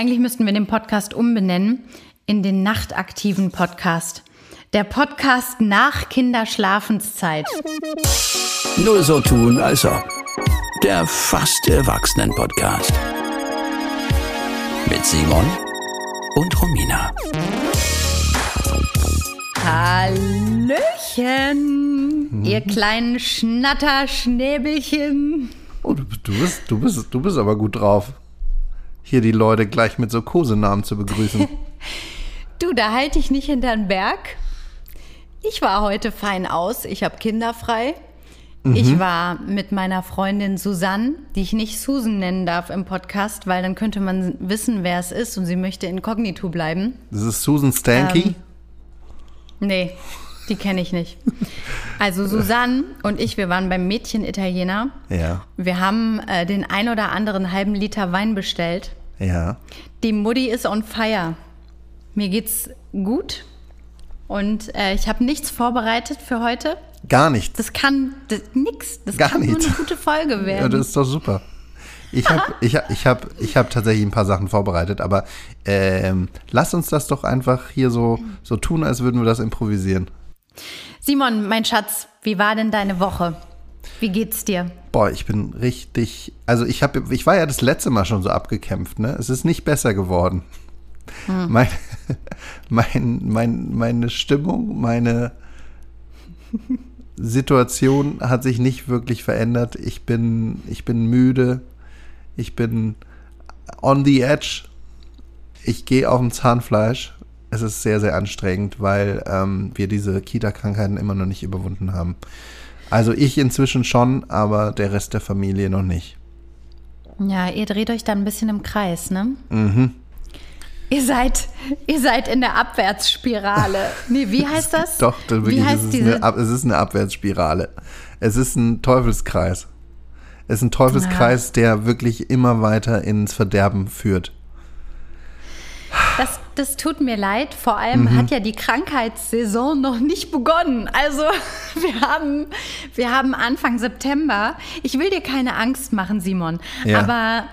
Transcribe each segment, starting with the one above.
Eigentlich müssten wir den Podcast umbenennen in den nachtaktiven Podcast. Der Podcast nach Kinderschlafenszeit. Nur so tun, als ob. Der fast Erwachsenen-Podcast. Mit Simon und Romina. Hallöchen, ihr kleinen Schnatterschnäbelchen. Oh, du, du, bist, du, bist, du bist aber gut drauf, hier die Leute gleich mit so Kosenamen zu begrüßen. Du, da halte ich nicht hinterm Berg. Ich war heute fein aus. Ich habe kinderfrei. Ich war mit meiner Freundin Susanne, die ich nicht Susan nennen darf im Podcast, weil dann könnte man wissen, wer es ist und sie möchte inkognito bleiben. Das ist Susan Stanky. Ähm, Nee, die kenne ich nicht. Also Susanne und ich, wir waren beim Mädchen-Italiener. ja, Wir haben äh, den ein oder anderen halben Liter Wein bestellt. Ja. Die Mutti ist on fire. Mir geht's gut und äh, ich habe nichts vorbereitet für heute. Gar nichts. Das kann das, nix. Das Gar kann nichts. nur eine gute Folge Ja, werden. das ist doch super. Ich habe ich, ich hab, ich hab tatsächlich ein paar Sachen vorbereitet, aber ähm, lass uns das doch einfach hier so, so tun, als würden wir das improvisieren. Simon, mein Schatz, wie war denn deine Woche? Wie geht's dir? Boah, ich bin richtig. Also ich habe, ich war ja das letzte Mal schon so abgekämpft, ne? Es ist nicht besser geworden. Mein, mein, mein, meine Stimmung, meine Situation hat sich nicht wirklich verändert. Ich bin, ich bin müde. Ich bin on the edge. Ich gehe auf dem Zahnfleisch. Es ist sehr, sehr anstrengend, weil ähm, wir diese Kita-Krankheiten immer noch nicht überwunden haben. Also ich inzwischen schon, aber der Rest der Familie noch nicht. Ja, ihr dreht euch da ein bisschen im Kreis, ne? Mhm. Ihr seid, ihr seid in der Abwärtsspirale. Nee, wie heißt das? Doch, das wie es, heißt ist diese? eine, es ist eine Abwärtsspirale. Es ist ein Teufelskreis. Es ist ein Teufelskreis, der wirklich immer weiter ins Verderben führt. Das, das tut mir leid. Vor allem Mhm. hat ja die Krankheitssaison noch nicht begonnen. Also wir haben, wir haben Anfang September. Ich will dir keine Angst machen, Simon. Ja. Aber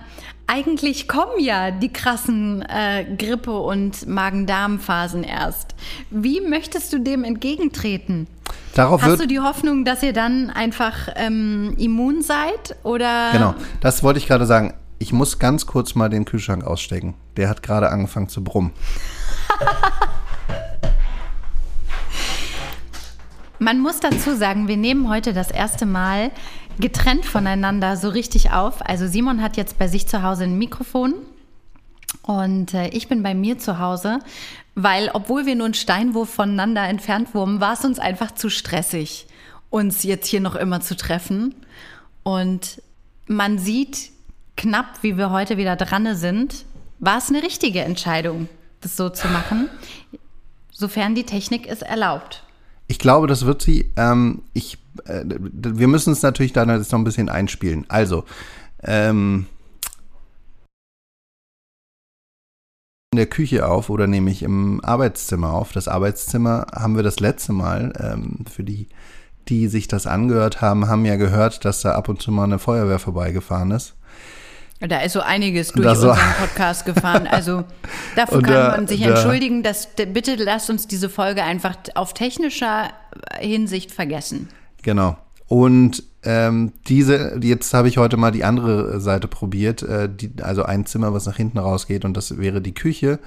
eigentlich kommen ja die krassen äh, Grippe- und Magen-Darm-Phasen erst. Wie möchtest du dem entgegentreten? Darauf Hast du die Hoffnung, dass ihr dann einfach ähm, immun seid? Oder genau, das wollte ich gerade sagen. Ich muss ganz kurz mal den Kühlschrank ausstecken. Der hat gerade angefangen zu brummen. Man muss dazu sagen, wir nehmen heute das erste Mal getrennt voneinander so richtig auf. Also Simon hat jetzt bei sich zu Hause ein Mikrofon und äh, ich bin bei mir zu Hause, weil obwohl wir nur einen Steinwurf voneinander entfernt wurden, war es uns einfach zu stressig, uns jetzt hier noch immer zu treffen. Und man sieht knapp, wie wir heute wieder dran sind, war es eine richtige Entscheidung, das so zu machen, sofern die Technik es erlaubt. Ich glaube, das wird sie. Ähm, ich, äh, wir müssen es natürlich dann jetzt noch ein bisschen einspielen. Also, ähm, in der Küche auf oder nehme ich im Arbeitszimmer auf. Das Arbeitszimmer haben wir das letzte Mal, ähm, für die, die sich das angehört haben, haben ja gehört, dass da ab und zu mal eine Feuerwehr vorbeigefahren ist. Da ist so einiges durch Da so- unseren Podcast gefahren. Also dafür kann da- man sich da- entschuldigen, dass bitte lasst uns diese Folge einfach auf technischer Hinsicht vergessen. Genau. Und ähm, diese, jetzt habe ich heute mal die andere Seite probiert, äh, die, also ein Zimmer, was nach hinten rausgeht und das wäre die Küche.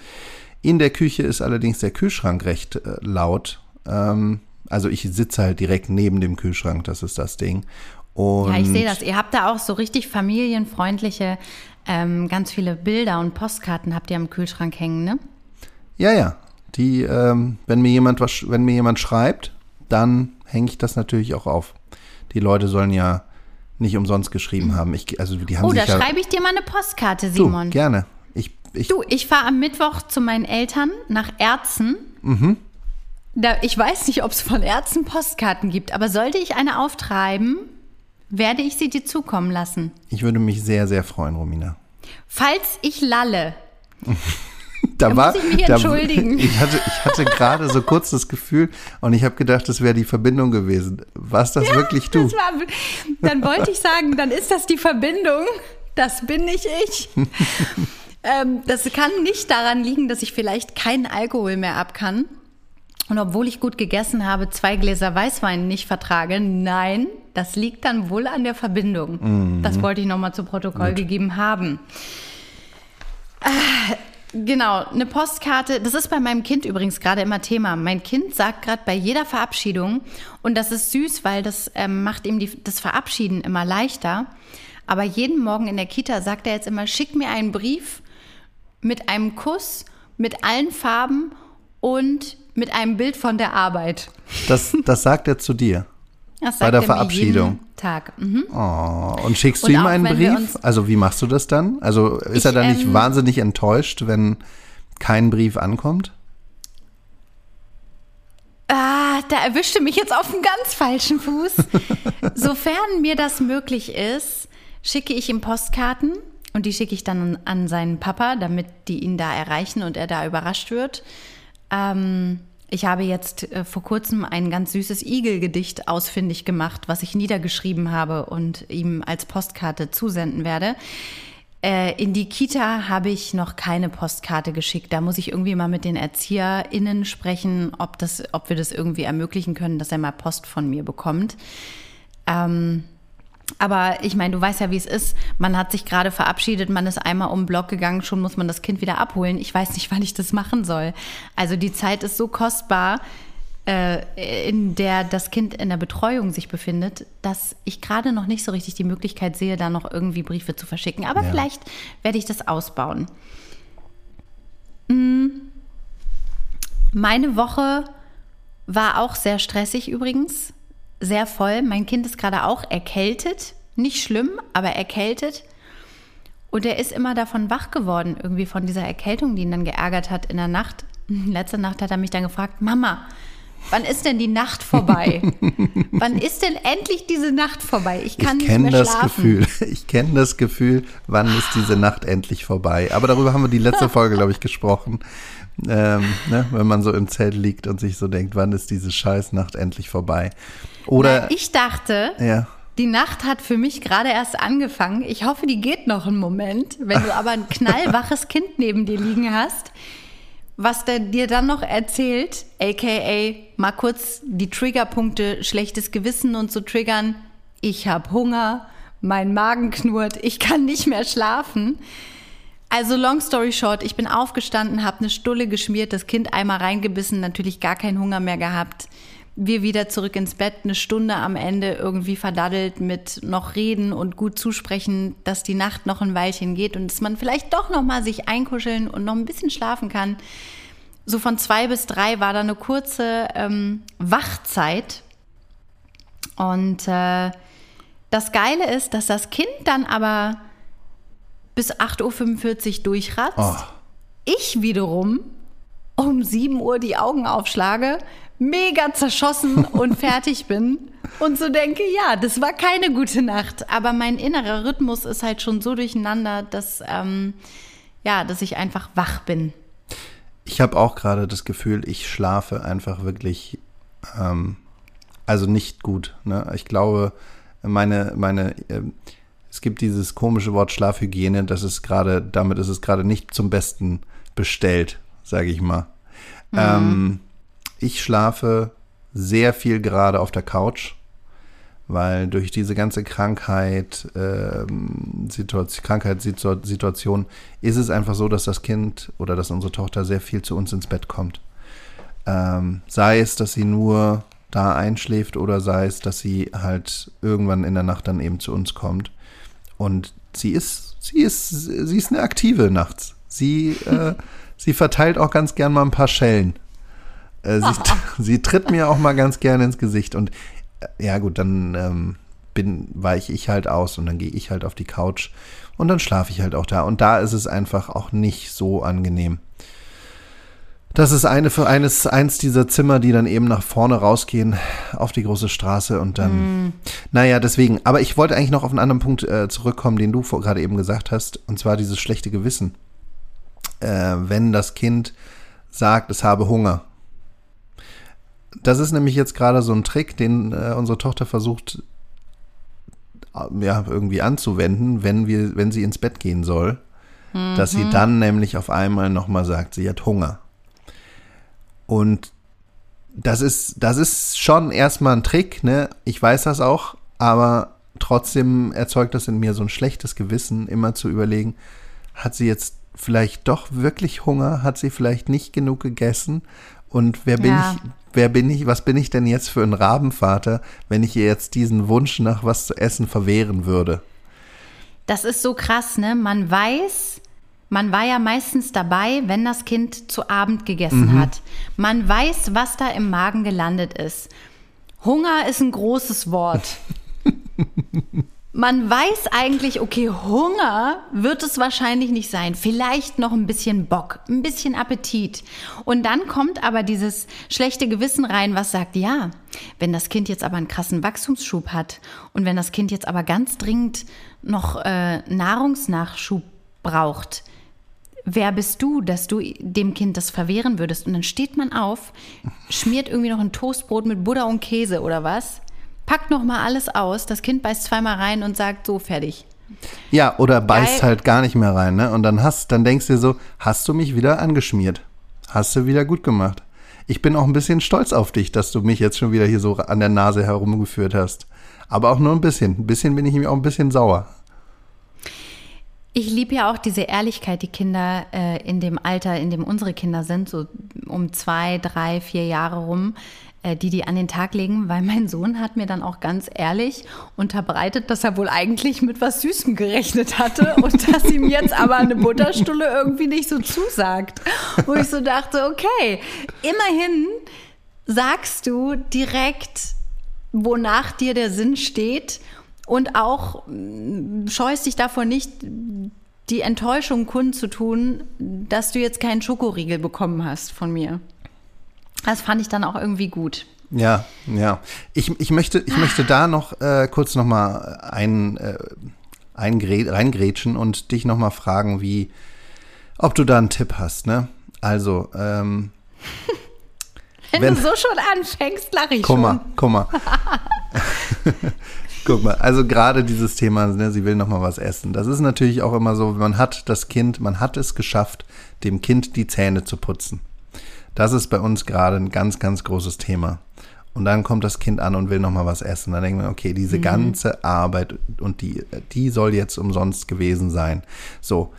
In der Küche ist allerdings der Kühlschrank recht äh, laut. Ähm, also ich sitze halt direkt neben dem Kühlschrank, das ist das Ding. Und Ja, ich sehe das. Ihr habt da auch so richtig familienfreundliche, ähm, ganz viele Bilder und Postkarten habt ihr am Kühlschrank hängen, ne? Ja, ja. Die, ähm, wenn mir jemand was, wenn mir jemand schreibt, dann hänge ich das natürlich auch auf. Die Leute sollen ja nicht umsonst geschrieben haben. Ich, also die haben Oh, da ja, schreibe ich dir mal eine Postkarte, du, Simon. gerne. Ich, ich, Du, ich fahre am Mittwoch zu meinen Eltern nach Erzen. Mhm. Da, ich weiß nicht, ob es von Erzen Postkarten gibt, aber sollte ich eine auftreiben, werde ich sie dir zukommen lassen. Ich würde mich sehr, sehr freuen, Romina. Falls ich lalle, Da, muss ich mich entschuldigen. Ich hatte, ich hatte gerade so kurz das Gefühl und ich habe gedacht, das wäre die Verbindung gewesen. Warst das wirklich du? das war, dann wollte ich sagen, dann ist das die Verbindung. Das bin nicht ich. Ähm, das kann nicht daran liegen, dass ich vielleicht keinen Alkohol mehr ab kann. Und obwohl ich gut gegessen habe, zwei Gläser Weißwein nicht vertrage. Nein, das liegt dann wohl an der Verbindung. Das wollte ich nochmal zu Protokoll gegeben haben. Ah, Genau, eine Postkarte, das ist bei meinem Kind übrigens gerade immer Thema. Mein Kind sagt gerade bei jeder Verabschiedung, und das ist süß, weil das ähm, macht ihm die, das Verabschieden immer leichter. Aber jeden Morgen in der Kita sagt er jetzt immer, schick mir einen Brief mit einem Kuss, mit allen Farben und mit einem Bild von der Arbeit. Das, das sagt er zu dir. Das Bei sagt der er Verabschiedung. Jeden Tag. Mhm. Oh, und schickst Und du ihm einen Brief? Also wie machst du das dann? Also ist Ich, er dann nicht ähm, wahnsinnig enttäuscht, wenn kein Brief ankommt? Ah, da erwischte mich jetzt auf einem ganz falschen Fuß. Sofern mir das möglich ist, schicke ich ihm Postkarten und die schicke ich dann an seinen Papa, damit die ihn da erreichen und er da überrascht wird. Ähm, ich habe jetzt äh, vor kurzem ein ganz süßes Igel-Gedicht ausfindig gemacht, was ich niedergeschrieben habe und ihm als Postkarte zusenden werde. Äh, in die Kita habe ich noch keine Postkarte geschickt. Da muss ich irgendwie mal mit den ErzieherInnen sprechen, ob, das, ob wir das irgendwie ermöglichen können, dass er mal Post von mir bekommt. Ähm, aber ich meine, du weißt ja, wie es ist. Man hat sich gerade verabschiedet, man ist einmal um den Block gegangen, schon muss man das Kind wieder abholen. Ich weiß nicht, wann ich das machen soll. Also die Zeit ist so kostbar, äh, in der das Kind in der Betreuung sich befindet, dass ich gerade noch nicht so richtig die Möglichkeit sehe, da noch irgendwie Briefe zu verschicken. Aber Ja. vielleicht werde ich das ausbauen. Mm. Meine Woche war auch sehr stressig übrigens, sehr voll. Mein Kind ist gerade auch erkältet, nicht schlimm, aber erkältet. Und er ist immer davon wach geworden, irgendwie von dieser Erkältung, die ihn dann geärgert hat in der Nacht. Letzte Nacht hat er mich dann gefragt, Mama, wann ist denn die Nacht vorbei? wann ist denn endlich diese Nacht vorbei? Ich kann ich nicht mehr das schlafen. Gefühl. Ich kenne das Gefühl, wann ist diese Nacht endlich vorbei. Aber darüber haben wir die letzte Folge, glaube ich, gesprochen. Ähm, ne, wenn man so im Zelt liegt und sich so denkt, wann ist diese Scheißnacht endlich vorbei? Oder Na, ich dachte, ja, Die Nacht hat für mich gerade erst angefangen. Ich hoffe, die geht noch einen Moment. Wenn du aber ein knallwaches Kind neben dir liegen hast, was der dir dann noch erzählt, aka mal kurz die Triggerpunkte schlechtes Gewissen und so triggern. Ich habe Hunger, mein Magen knurrt, ich kann nicht mehr schlafen. Also long story short, ich bin aufgestanden, habe eine Stulle geschmiert, das Kind einmal reingebissen, natürlich gar keinen Hunger mehr gehabt. Wir wieder zurück ins Bett, eine Stunde am Ende irgendwie verdaddelt mit noch reden und gut zusprechen, dass die Nacht noch ein Weilchen geht und dass man vielleicht doch noch mal sich einkuscheln und noch ein bisschen schlafen kann. So von zwei bis drei war da eine kurze ähm, Wachzeit und äh, das Geile ist, dass das Kind dann aber bis 8.45 Uhr durchratzt. Oh. Ich wiederum um 7 Uhr die Augen aufschlage, mega zerschossen und fertig bin und so denke, ja, das war keine gute Nacht. Aber mein innerer Rhythmus ist halt schon so durcheinander, dass, ähm, ja, dass ich einfach wach bin. ich habe auch gerade das Gefühl, ich schlafe einfach wirklich, ähm, also nicht gut. Ne? Ich glaube, meine, meine, ähm, es gibt dieses komische Wort Schlafhygiene, das ist gerade, damit ist es gerade nicht zum Besten bestellt, sage ich mal. Ähm, ich schlafe sehr viel gerade auf der Couch, weil durch diese ganze Krankheit, ähm, Situation, Krankheitssituation ist es einfach so, dass das Kind oder dass unsere Tochter sehr viel zu uns ins Bett kommt. Ähm, sei es, dass sie nur da einschläft oder sei es, dass sie halt irgendwann in der Nacht dann eben zu uns kommt. Und sie ist, sie ist, sie ist eine Aktive nachts. Sie, äh, sie verteilt auch ganz gern mal ein paar Schellen. Äh, sie, sie tritt mir auch mal ganz gerne ins Gesicht und äh, ja gut, dann ähm, bin, weiche ich halt aus und dann gehe ich halt auf die Couch und dann schlafe ich halt auch da. Und da ist es einfach auch nicht so angenehm. Das ist eine für eines, eins dieser Zimmer, die dann eben nach vorne rausgehen auf die große Straße und dann, naja, deswegen. Aber ich wollte eigentlich noch auf einen anderen Punkt äh, zurückkommen, den du gerade eben gesagt hast, und zwar dieses schlechte Gewissen. Äh, wenn das Kind sagt, es habe Hunger. Das ist nämlich jetzt gerade so ein Trick, den äh, unsere Tochter versucht, äh, ja, irgendwie anzuwenden, wenn wir, wenn sie ins Bett gehen soll. dass sie dann nämlich auf einmal nochmal sagt, sie hat Hunger. Und das ist, das ist schon erstmal ein Trick, ne? Ich weiß das auch, aber trotzdem erzeugt das in mir so ein schlechtes Gewissen, immer zu überlegen, hat sie jetzt vielleicht doch wirklich Hunger? Hat sie vielleicht nicht genug gegessen? Und wer bin Ja. ich, wer bin ich, was bin ich denn jetzt für ein Rabenvater, wenn ich ihr jetzt diesen Wunsch nach was zu essen verwehren würde? Das ist so krass, ne? Man weiß, man war ja meistens dabei, wenn das Kind zu Abend gegessen hat. Man weiß, was da im Magen gelandet ist. Hunger ist ein großes Wort. Man weiß eigentlich, okay, Hunger wird es wahrscheinlich nicht sein. Vielleicht noch ein bisschen Bock, ein bisschen Appetit. Und dann kommt aber dieses schlechte Gewissen rein, was sagt, ja, wenn das Kind jetzt aber einen krassen Wachstumsschub hat und wenn das Kind jetzt aber ganz dringend noch äh, Nahrungsnachschub braucht, wer bist du, dass du dem Kind das verwehren würdest? Und dann steht man auf, schmiert irgendwie noch ein Toastbrot mit Butter und Käse oder was, packt noch mal alles aus, das Kind beißt zweimal rein und sagt so fertig. Ja, oder beißt Geil. halt gar nicht mehr rein, ne? Und dann hast, dann denkst du dir so, hast du mich wieder angeschmiert? Hast du wieder gut gemacht? Ich bin auch ein bisschen stolz auf dich, dass du mich jetzt schon wieder hier so an der Nase herumgeführt hast. Aber auch nur ein bisschen. Ein bisschen bin ich mir auch ein bisschen sauer. Ich liebe ja auch diese Ehrlichkeit, die Kinder äh, in dem Alter, in dem unsere Kinder sind, so um zwei, drei, vier Jahre rum, die die an den Tag legen, weil mein Sohn hat mir dann auch ganz ehrlich unterbreitet, dass er wohl eigentlich mit was Süßem gerechnet hatte und dass ihm jetzt aber eine Butterstulle irgendwie nicht so zusagt. Wo ich so dachte, okay, immerhin sagst du direkt, wonach dir der Sinn steht und auch mm, scheust dich davor nicht, die Enttäuschung kundzutun, dass du jetzt keinen Schokoriegel bekommen hast von mir. Das fand ich dann auch irgendwie gut. Ja, ja. Ich, ich, möchte, ich möchte da noch äh, kurz noch mal ein, äh, eingrä- reingrätschen und dich noch mal fragen, wie, ob du da einen Tipp hast, ne? Also, ähm, Wenn, Wenn- du so schon anfängst, lache ich Guck schon. mal, guck mal. guck mal, also gerade dieses Thema, ne, sie will noch mal was essen. Das ist natürlich auch immer so, man hat das Kind, man hat es geschafft, dem Kind die Zähne zu putzen. Das ist bei uns gerade ein ganz, ganz großes Thema. Und dann kommt das Kind an und will noch mal was essen. Dann denkt man, okay, diese ganze Arbeit und die, die soll jetzt umsonst gewesen sein. So,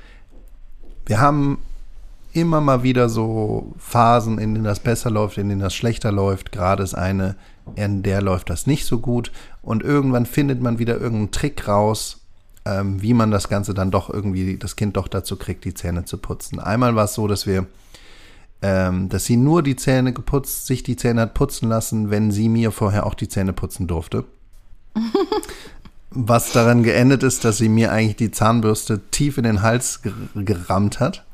wir haben immer mal wieder so Phasen, in denen das besser läuft, in denen das schlechter läuft. Gerade ist eine, in der läuft das nicht so gut. Und irgendwann findet man wieder irgendeinen Trick raus, ähm, wie man das Ganze dann doch irgendwie, das Kind doch dazu kriegt, die Zähne zu putzen. Einmal war es so, dass wir, ähm, dass sie nur die Zähne geputzt, sich die Zähne hat putzen lassen, wenn sie mir vorher auch die Zähne putzen durfte. Was daran geendet ist, dass sie mir eigentlich die Zahnbürste tief in den Hals ger gerammt hat.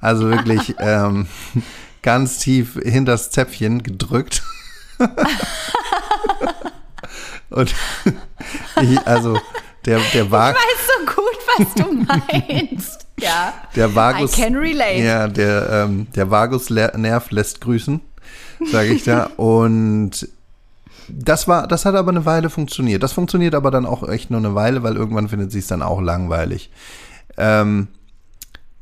Also wirklich ähm, ganz tief hinters Zäpfchen gedrückt. Und ich, also der, der Vag, Weißt so gut, was du meinst. ja. der Vagus, I can relate. ja, der, ähm, der Vagusnerv lässt grüßen, sage ich da. Und das war, das hat aber eine Weile funktioniert. Das funktioniert aber dann auch echt nur eine Weile, weil irgendwann findet sie es dann auch langweilig. Ähm,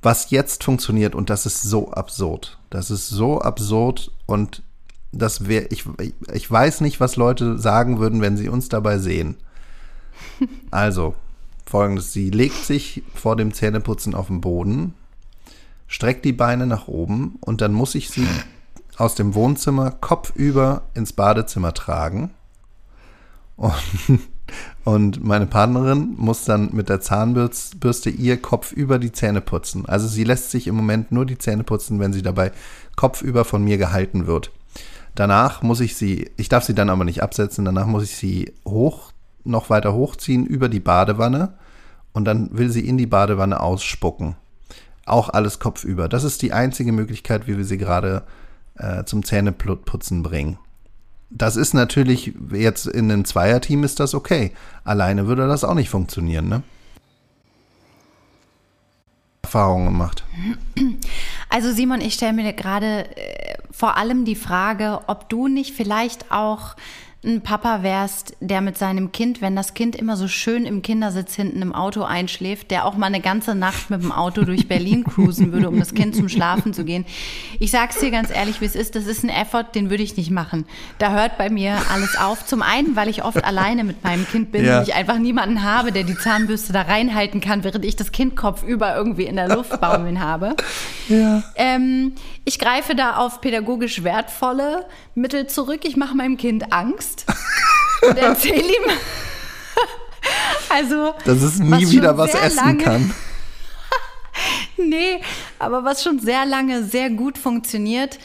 was jetzt funktioniert und das ist so absurd. Das ist so absurd und das wäre, ich, ich weiß nicht, was Leute sagen würden, wenn sie uns dabei sehen. Also, folgendes, sie legt sich vor dem Zähneputzen auf den Boden, streckt die Beine nach oben und dann muss ich sie aus dem Wohnzimmer kopfüber ins Badezimmer tragen. Und, und meine Partnerin muss dann mit der Zahnbürste ihr Kopf über die Zähne putzen. Also sie lässt sich im Moment nur die Zähne putzen, wenn sie dabei kopfüber von mir gehalten wird. Danach muss ich sie, ich darf sie dann aber nicht absetzen, danach muss ich sie hoch, noch weiter hochziehen über die Badewanne und dann will sie in die Badewanne ausspucken. Auch alles kopfüber. Das ist die einzige Möglichkeit, wie wir sie gerade äh, zum Zähneputzen bringen. Das ist natürlich, jetzt in einem Zweierteam ist das okay. Alleine würde das auch nicht funktionieren, ne? Erfahrungen gemacht. Also Simon, ich stelle mir gerade äh, vor allem die Frage, ob du nicht vielleicht auch ein Papa wärst, der mit seinem Kind, wenn das Kind immer so schön im Kindersitz hinten im Auto einschläft, der auch mal eine ganze Nacht mit dem Auto durch Berlin cruisen würde, um das Kind zum Schlafen zu gehen. Ich sag's dir ganz ehrlich, wie es ist, das ist ein Effort, den würde ich nicht machen. Da hört bei mir alles auf. Zum einen, weil ich oft alleine mit meinem Kind bin Ja. und ich einfach niemanden habe, der die Zahnbürste da reinhalten kann, während ich das Kind kopfüber irgendwie in der Luft baumeln habe. Ja. Ähm, ich greife da auf pädagogisch wertvolle Mittel zurück. Ich mache meinem Kind Angst und erzähle ihm, also Dass es nie was wieder was essen lange- kann. Nee, aber was schon sehr lange sehr gut funktioniert,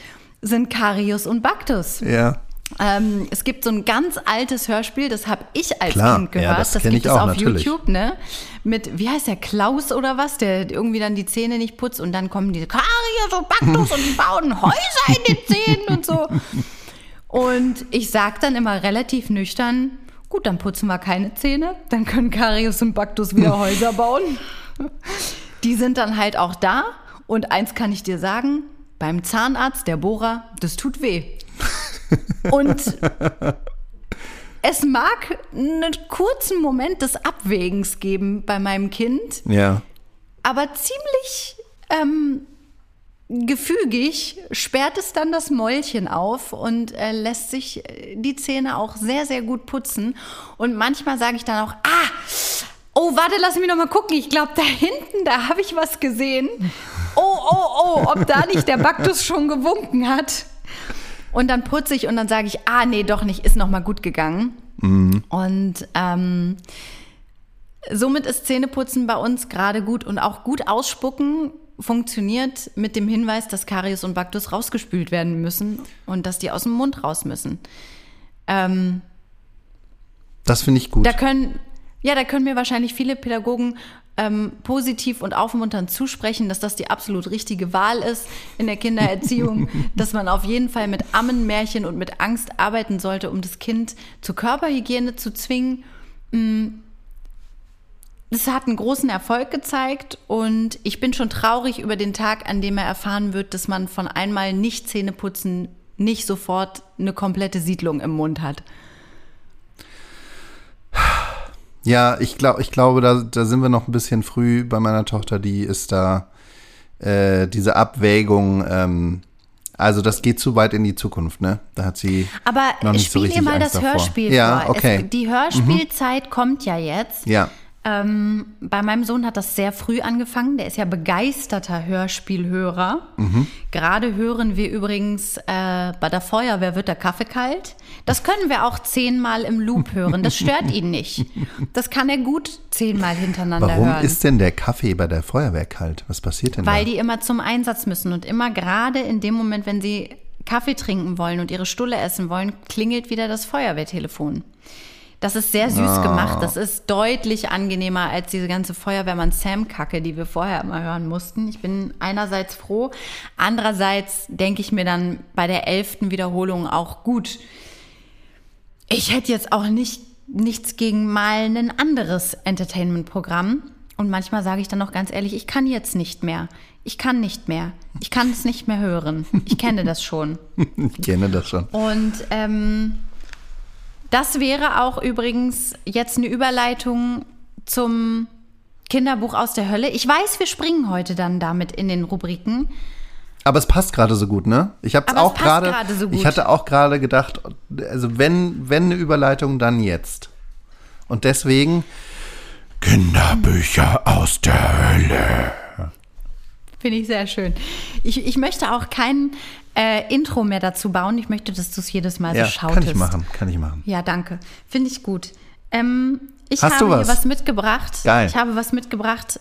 sind Karius und Baktus. Ja. Ähm, es gibt so ein ganz altes Hörspiel, das habe ich als Klar, Kind ja, gehört. das das kenn gibt ich es auch, auf natürlich. YouTube, ne? Mit, wie heißt der, Klaus oder was, der irgendwie dann die Zähne nicht putzt und dann kommen diese Karius und Baktus und die bauen Häuser in den Zähnen und so. Und ich sag dann immer relativ nüchtern, gut, dann putzen wir keine Zähne, dann können Karius und Baktus wieder Häuser bauen. Die sind dann halt auch da. Und eins kann ich dir sagen, beim Zahnarzt, der Bohrer, das tut weh. Und es mag einen kurzen Moment des Abwägens geben bei meinem Kind, Ja. aber ziemlich ähm, gefügig sperrt es dann das Mäulchen auf und äh, lässt sich äh, die Zähne auch sehr, sehr gut putzen. Und manchmal sage ich dann auch, ah, oh, warte, lass mich noch mal gucken. Ich glaube, da hinten, da habe ich was gesehen. Oh, oh, oh, ob da nicht der Baktus schon gewunken hat. Und dann putze ich und dann sage ich, ah, nee, doch nicht, ist noch mal gut gegangen. Und ähm, somit ist Zähneputzen bei uns gerade gut und auch gut ausspucken funktioniert mit dem Hinweis, dass Karies und Baktus rausgespült werden müssen und dass die aus dem Mund raus müssen. Ähm, Das finde ich gut. da können, ja, da können mir wahrscheinlich viele Pädagogen ähm, positiv und aufmunternd zusprechen, dass das die absolut richtige Wahl ist in der Kindererziehung, dass man auf jeden Fall mit Ammenmärchen und mit Angst arbeiten sollte, um das Kind zur Körperhygiene zu zwingen. Das hat einen großen Erfolg gezeigt und ich bin schon traurig über den Tag, an dem er erfahren wird, dass man von einmal nicht Zähneputzen nicht sofort eine komplette Siedlung im Mund hat. Ja, ich, glaub, ich glaube, da, da sind wir noch ein bisschen früh bei meiner Tochter, die ist da äh, diese Abwägung, ähm, also das geht zu weit in die Zukunft, ne? Da hat sie Aber noch nicht so spiel richtig ihr mal Angst das davor. Hörspiel Ja, vor. okay. Es, die Hörspielzeit kommt ja jetzt. Ja, Ähm, bei meinem Sohn hat das sehr früh angefangen. Der ist ja begeisterter Hörspielhörer. Mhm. Gerade hören wir übrigens, äh, bei der Feuerwehr wird der Kaffee kalt. Das können wir auch zehnmal im Loop hören. Das stört ihn nicht. Das kann er gut zehnmal hintereinander warum hören. ist denn der Kaffee bei der Feuerwehr kalt? Was passiert denn Weil da? die immer zum Einsatz müssen und immer gerade in dem Moment, wenn sie Kaffee trinken wollen und ihre Stulle essen wollen, klingelt wieder das Feuerwehrtelefon. Das ist sehr süß Ah. gemacht. Das ist deutlich angenehmer als diese ganze Feuerwehrmann-Sam-Kacke, die wir vorher immer hören mussten. Ich bin einerseits froh, andererseits denke ich mir dann bei der elften Wiederholung auch gut. Ich hätte jetzt auch nicht nichts gegen mal ein anderes Entertainment-Programm. Und manchmal sage ich dann auch ganz ehrlich, ich kann jetzt nicht mehr. Ich kann nicht mehr. Ich kann es nicht mehr hören. Ich kenne das schon. Ich kenne das schon. Und ähm, das wäre auch übrigens jetzt eine Überleitung zum Kinderbuch aus der Hölle. Ich weiß, wir springen heute dann damit in den Rubriken. Aber es passt gerade so gut, ne? Ich habe auch gerade, so ich hatte auch gerade gedacht, also wenn, wenn eine Überleitung, dann jetzt. Und deswegen Kinderbücher aus der Hölle. Finde ich sehr schön. Ich, ich möchte auch kein äh, Intro mehr dazu bauen. Ich möchte, dass du es jedes Mal Ja, so schautest. kann ich machen, kann ich machen. Ja, danke. Finde ich gut. Ähm, ich Hast habe was? hier was mitgebracht. Geil. Ich habe was mitgebracht.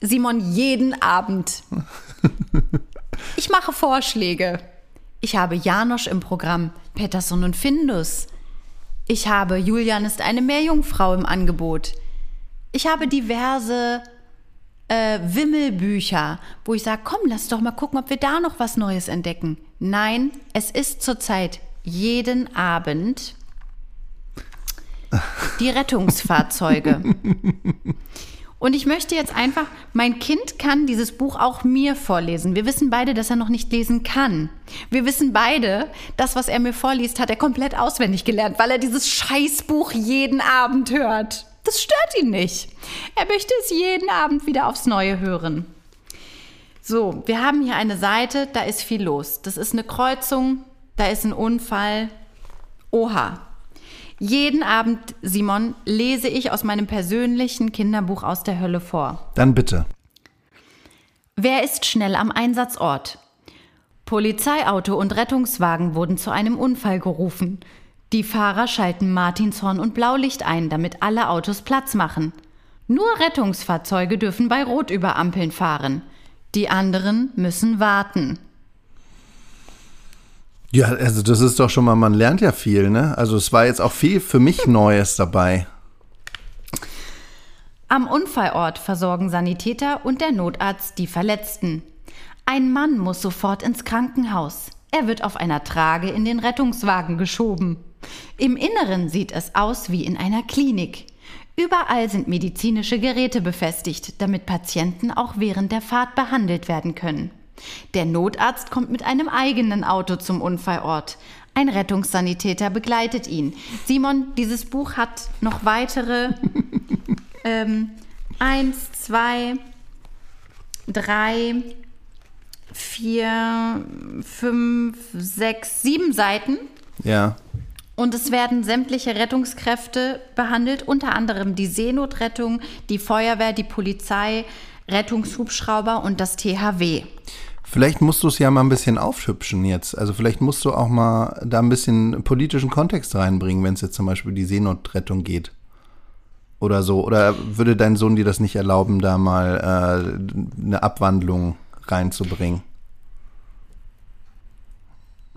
Simon, jeden Abend. ich mache Vorschläge. Ich habe Janosch im Programm, Pettersson und Findus. Ich habe Julian ist eine Meerjungfrau im Angebot. Ich habe diverse äh, Wimmelbücher, wo ich sage, komm, lass doch mal gucken, ob wir da noch was Neues entdecken. Nein, es ist zurzeit jeden Abend die Rettungsfahrzeuge. Und ich möchte jetzt einfach, mein Kind kann dieses Buch auch mir vorlesen. Wir wissen beide, dass er noch nicht lesen kann. Wir wissen beide, das, was er mir vorliest, hat er komplett auswendig gelernt, weil er dieses Scheißbuch jeden Abend hört. Das stört ihn nicht. Er möchte es jeden Abend wieder aufs Neue hören. So, wir haben hier eine Seite, da ist viel los. Das ist eine Kreuzung, da ist ein Unfall. Oha, jeden Abend, Simon, lese ich aus meinem persönlichen Kinderbuch aus der Hölle vor. Dann bitte. Wer ist schnell am Einsatzort? Polizeiauto und Rettungswagen wurden zu einem Unfall gerufen. Die Fahrer schalten Martinshorn und Blaulicht ein, damit alle Autos Platz machen. Nur Rettungsfahrzeuge dürfen bei Rot über Ampeln fahren. Die anderen müssen warten. Ja, also das ist doch schon mal, man lernt ja viel, ne? Also es war jetzt auch viel für mich Neues dabei. Am Unfallort versorgen Sanitäter und der Notarzt die Verletzten. Ein Mann muss sofort ins Krankenhaus. Er wird auf einer Trage in den Rettungswagen geschoben. Im Inneren sieht es aus wie in einer Klinik. Überall sind medizinische Geräte befestigt, damit Patienten auch während der Fahrt behandelt werden können. Der Notarzt kommt mit einem eigenen Auto zum Unfallort. Ein Rettungssanitäter begleitet ihn. Simon, dieses Buch hat noch weitere ähm, eins, zwei, drei, vier, fünf, sechs, sieben Seiten. Ja. Und es werden sämtliche Rettungskräfte behandelt, unter anderem die Seenotrettung, die Feuerwehr, die Polizei, Rettungshubschrauber und das THW. Vielleicht musst du es ja mal ein bisschen aufhübschen jetzt. Also vielleicht musst du auch mal da ein bisschen politischen Kontext reinbringen, wenn es jetzt zum Beispiel die Seenotrettung geht. Oder so. Oder würde dein Sohn dir das nicht erlauben, da mal äh, eine Abwandlung reinzubringen?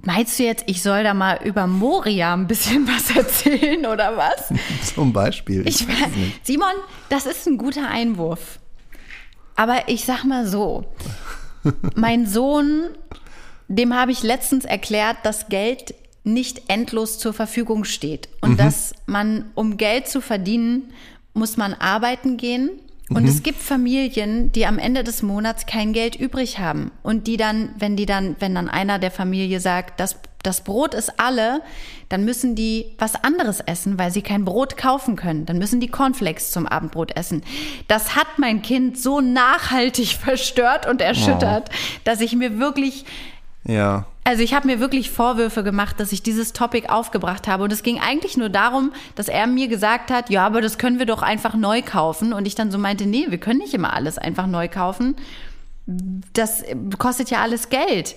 Meinst du jetzt, ich soll da mal über Moria ein bisschen was erzählen oder was? Zum Beispiel. Ich, Simon, das ist ein guter Einwurf. Aber ich sag mal so, mein Sohn, dem habe ich letztens erklärt, dass Geld nicht endlos zur Verfügung steht und mhm. dass man, um Geld zu verdienen, muss man arbeiten gehen. Und mhm. es gibt Familien, die am Ende des Monats kein Geld übrig haben und die dann, wenn die dann, wenn dann einer der Familie sagt, das das Brot ist alle, dann müssen die was anderes essen, weil sie kein Brot kaufen können. Dann müssen die Cornflakes zum Abendbrot essen. Das hat mein Kind so nachhaltig verstört und erschüttert, oh. dass ich mir wirklich ja. Also ich habe mir wirklich Vorwürfe gemacht, dass ich dieses Topic aufgebracht habe. Und es ging eigentlich nur darum, dass er mir gesagt hat, ja, aber das können wir doch einfach neu kaufen. Und ich dann so meinte, nee, wir können nicht immer alles einfach neu kaufen. Das kostet ja alles Geld.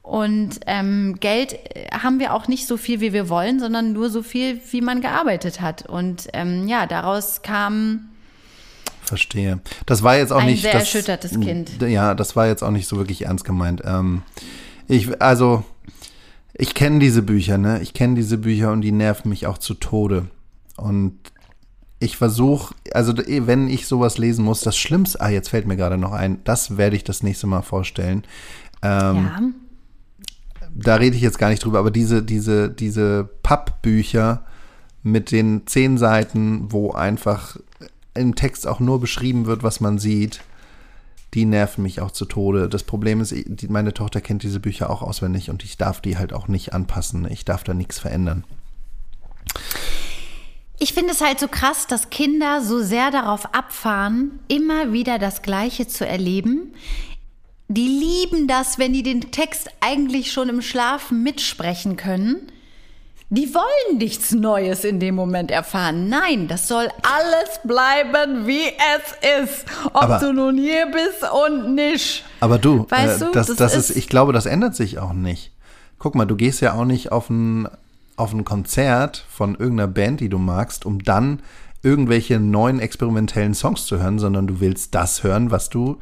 Und ähm, Geld haben wir auch nicht so viel, wie wir wollen, sondern nur so viel, wie man gearbeitet hat. Und ähm, ja, daraus kam. Verstehe. Das war jetzt auch ein nicht. Ein sehr das, erschüttertes Kind. Ja, das war jetzt auch nicht so wirklich ernst gemeint. Ähm, ich, also, ich kenne diese Bücher, ne? Ich kenne diese Bücher und die nerven mich auch zu Tode. Und ich versuche, also wenn ich sowas lesen muss, das Schlimmste, ah, jetzt fällt mir gerade noch ein, das werde ich das nächste Mal vorstellen. Ähm, ja da rede ich jetzt gar nicht drüber, aber diese, diese, diese Pappbücher mit den zehn Seiten, wo einfach im Text auch nur beschrieben wird, was man sieht, die nerven mich auch zu Tode. Das Problem ist, meine Tochter kennt diese Bücher auch auswendig und ich darf die halt auch nicht anpassen. Ich darf da nichts verändern. Ich finde es halt so krass, dass Kinder so sehr darauf abfahren, immer wieder das Gleiche zu erleben die lieben das, wenn die den Text eigentlich schon im Schlafen mitsprechen können. Die wollen nichts Neues in dem Moment erfahren. Nein, das soll alles bleiben, wie es ist. Ob aber, du nun hier bist und nicht. Aber du, weißt äh, du das, das, das ist, ist, ich glaube, das ändert sich auch nicht. Guck mal, du gehst ja auch nicht auf ein, auf ein Konzert von irgendeiner Band, die du magst, um dann irgendwelche neuen experimentellen Songs zu hören, sondern du willst das hören, was du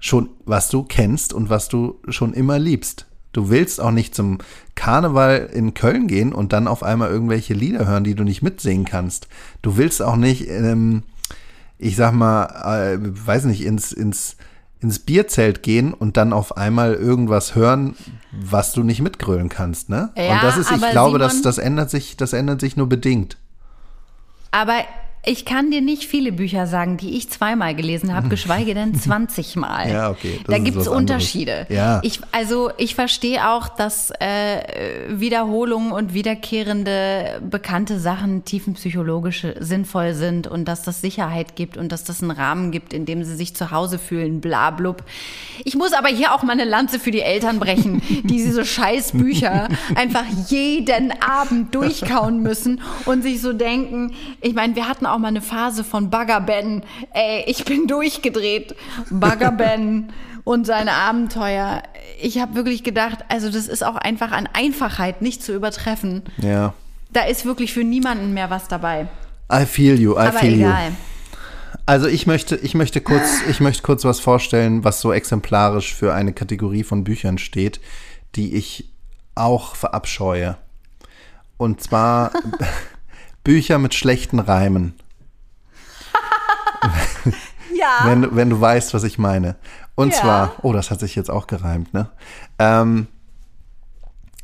schon, was du kennst und was du schon immer liebst. Du willst auch nicht zum Karneval in Köln gehen und dann auf einmal irgendwelche Lieder hören, die du nicht mitsingen kannst. Du willst auch nicht, ähm, ich sag mal, äh, weiß nicht, ins, ins, ins Bierzelt gehen und dann auf einmal irgendwas hören, was du nicht mitgrölen kannst, ne? Ja, und das ist, ich glaube, Simon, das, das ändert sich, das ändert sich nur bedingt. Aber Ich kann dir nicht viele Bücher sagen, die ich zweimal gelesen habe, geschweige denn 20 Mal. Ja, okay, das Da gibt es anderes. Unterschiede. Ja. Ich, also ich verstehe auch, dass äh, Wiederholungen und wiederkehrende bekannte Sachen tiefenpsychologisch sinnvoll sind und dass das Sicherheit gibt und dass das einen Rahmen gibt, in dem sie sich zu Hause fühlen, bla blub. Ich muss aber hier auch mal eine Lanze für die Eltern brechen, die diese scheiß Bücher einfach jeden Abend durchkauen müssen und sich so denken, ich meine, wir hatten auch mal eine Phase von Bugger Ben. Ey, ich bin durchgedreht. Bugger Ben und seine Abenteuer. Ich habe wirklich gedacht, also das ist auch einfach an Einfachheit nicht zu übertreffen. Ja. Da ist wirklich für niemanden mehr was dabei. I feel you, I Aber feel egal. you. Also ich möchte, ich möchte kurz, ich möchte kurz was vorstellen, was so exemplarisch für eine Kategorie von Büchern steht, die ich auch verabscheue. Und zwar Bücher mit schlechten Reimen. Ja. wenn, wenn du weißt, was ich meine. Und Ja. zwar, oh, das hat sich jetzt auch gereimt, ne? Ähm,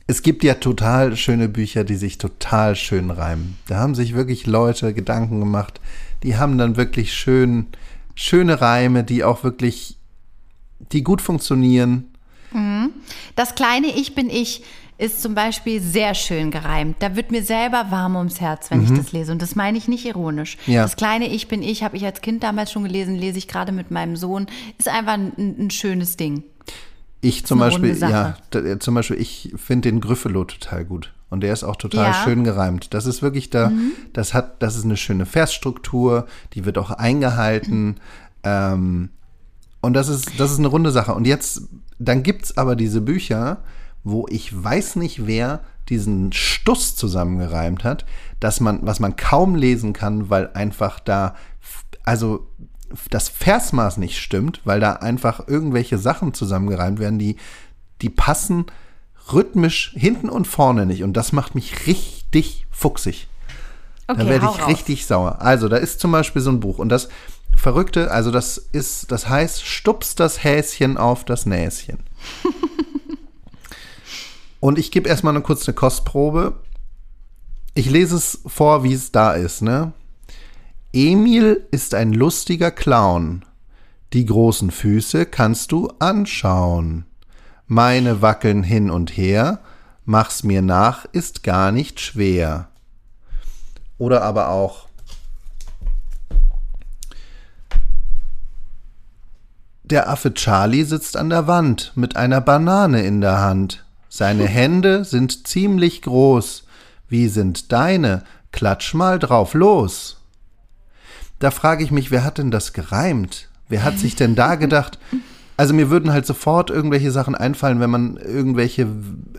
es gibt ja total schöne Bücher, die sich total schön reimen. Da haben sich wirklich Leute Gedanken gemacht, die haben dann wirklich schön, schöne Reime, die auch wirklich, die gut funktionieren. Das kleine Ich bin ich ist zum Beispiel sehr schön gereimt. Da wird mir selber warm ums Herz, wenn ich das lese. Und das meine ich nicht ironisch. Mhm. Ja. Das kleine Ich bin ich habe ich als Kind damals schon gelesen, lese ich gerade mit meinem Sohn. Ist einfach ein, ein schönes Ding. Ich zum Beispiel, ja, zum Beispiel, ich finde den Gryffalo total gut. Und der ist auch total Ja. Mhm. schön gereimt. Das ist wirklich da, das hat, das ist eine schöne Versstruktur, die wird auch eingehalten. Ähm, und das ist, das ist eine runde Sache. Und jetzt, dann gibt's aber diese Bücher, wo ich weiß nicht, wer diesen Stuss zusammengereimt hat, dass man, was man kaum lesen kann, weil einfach da, also das Versmaß nicht stimmt, weil da einfach irgendwelche Sachen zusammengereimt werden, die, die passen rhythmisch hinten und vorne nicht. Und das macht mich richtig fuchsig. Okay, Da werde ich raus. richtig sauer. Also, da ist zum Beispiel so ein Buch und das Verrückte, also das ist, das heißt, stups das Häschen auf das Näschen. und ich gebe erstmal eine kurze Kostprobe. Ich lese es vor, wie es da ist, ne? Emil ist ein lustiger Clown. Die großen Füße kannst du anschauen. Meine wackeln hin und her, mach's mir nach, ist gar nicht schwer. Oder aber auch Der Affe Charlie sitzt an der Wand mit einer Banane in der Hand. Seine Hände sind ziemlich groß. Wie sind deine? Klatsch mal drauf los. Da frage ich mich, wer hat denn das gereimt? Wer hat sich denn da gedacht? Also mir würden halt sofort irgendwelche Sachen einfallen, wenn man irgendwelche,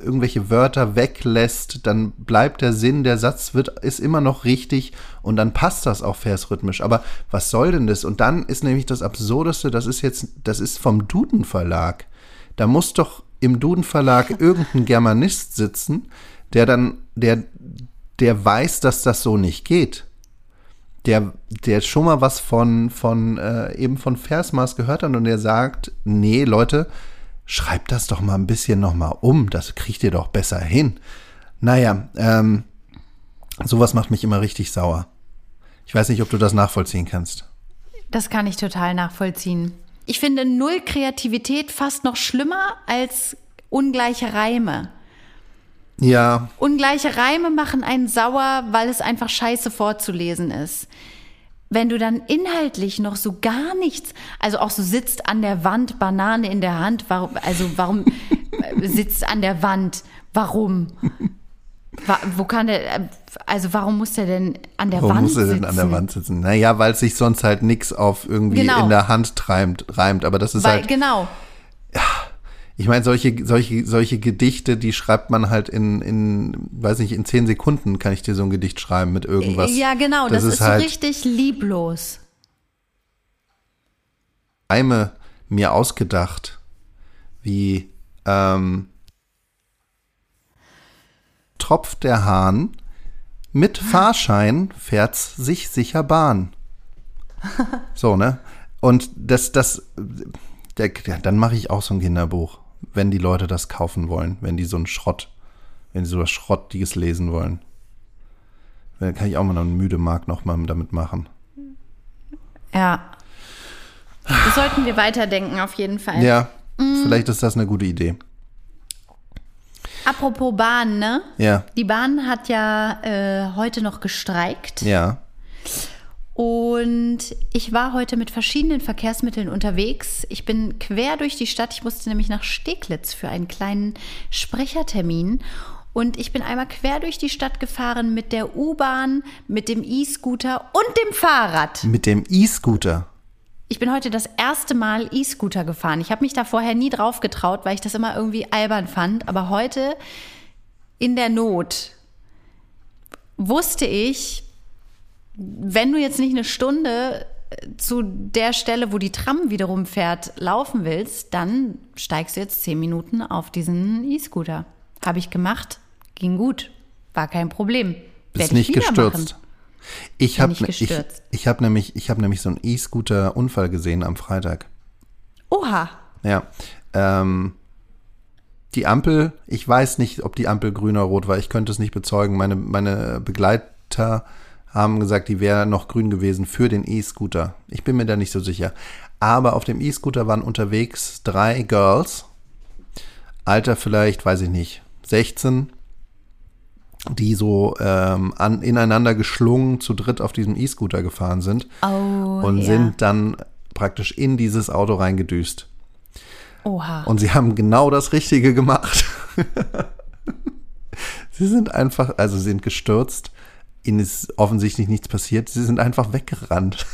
irgendwelche Wörter weglässt, dann bleibt der Sinn, der Satz wird, ist immer noch richtig und dann passt das auch versrhythmisch. Aber was soll denn das? Und dann ist nämlich das Absurdeste, das ist jetzt, das ist vom Duden Verlag. Da muss doch im Duden Verlag irgendein Germanist sitzen, der dann, der, der weiß, dass das so nicht geht der, der schon mal was von, von äh, eben von Versmaß gehört hat und der sagt, nee, Leute, schreibt das doch mal ein bisschen noch mal um, das kriegt ihr doch besser hin. Naja, ähm, sowas macht mich immer richtig sauer. Ich weiß nicht, ob du das nachvollziehen kannst. Das kann ich total nachvollziehen. Ich finde null Kreativität fast noch schlimmer als ungleiche Reime. Ja, Ungleiche Reime machen einen sauer, weil es einfach scheiße vorzulesen ist. Wenn du dann inhaltlich noch so gar nichts, also auch so sitzt an der Wand, Banane in der Hand, warum, also warum äh, sitzt an der Wand, warum? Wo kann der, äh, also warum muss der denn an der Warum Wand muss er sitzen? denn an der Wand sitzen? Naja, weil sich sonst halt nichts auf irgendwie Genau. in der Hand reimt, reimt. Aber das ist Weil, halt, genau. ich meine, solche, solche, solche Gedichte, die schreibt man halt in, in, weiß nicht, in zehn Sekunden kann ich dir so ein Gedicht schreiben mit irgendwas. Ja, genau, das, ist, halt so richtig lieblos. Reime mir ausgedacht, wie ähm, tropft der Hahn, mit Fahrschein fährt's sich sicher Bahn. So, ne? Und das, das, der, dann mache ich auch so ein Kinderbuch, wenn die Leute das kaufen wollen, wenn die so einen Schrott, wenn sie so was Schrottiges lesen wollen. Dann kann ich auch mal noch einen müde Mark noch mal damit machen. Ja. Das sollten wir weiterdenken, auf jeden Fall. Ja, Mhm. vielleicht ist das eine gute Idee. Apropos Bahn, ne? Ja, Die Bahn hat ja äh, heute noch gestreikt. ja. Und ich war heute mit verschiedenen Verkehrsmitteln unterwegs. Ich bin quer durch die Stadt. Ich musste nämlich nach Steglitz für einen kleinen Sprechertermin. Und ich bin einmal quer durch die Stadt gefahren mit der U-Bahn, mit dem E-Scooter und dem Fahrrad. Mit dem E-Scooter. Ich bin heute das erste Mal E-Scooter gefahren. Ich habe mich da vorher nie drauf getraut, weil ich das immer irgendwie albern fand. Aber heute in der Not wusste ich, wenn du jetzt nicht eine Stunde äh, zu der Stelle, wo die Tram wiederum fährt, laufen willst, dann steigst du jetzt zehn Minuten auf diesen E-Scooter. Habe ich gemacht, ging gut, war kein Problem. Bist Werd ich nicht wieder gestürzt. machen. Ich habe ich, gestürzt. ich hab nämlich, ich hab nämlich so einen E-Scooter-Unfall gesehen am Freitag. Oha, Ja. Ähm, die Ampel, ich weiß nicht, ob die Ampel grün oder rot war. Ich könnte es nicht bezeugen. Meine, meine Begleiter haben gesagt, die wäre noch grün gewesen für den E-Scooter. Ich bin mir da nicht so sicher. Aber auf dem E-Scooter waren unterwegs drei Girls. Alter vielleicht, weiß ich nicht, 16, die so ähm, an, ineinander geschlungen zu dritt auf diesem E-Scooter gefahren sind oh, und ja. sind dann praktisch in dieses Auto reingedüst. Oha. Und sie haben genau das Richtige gemacht. sie sind einfach, also sie sind gestürzt. Ihnen ist offensichtlich nichts passiert. Sie sind einfach weggerannt.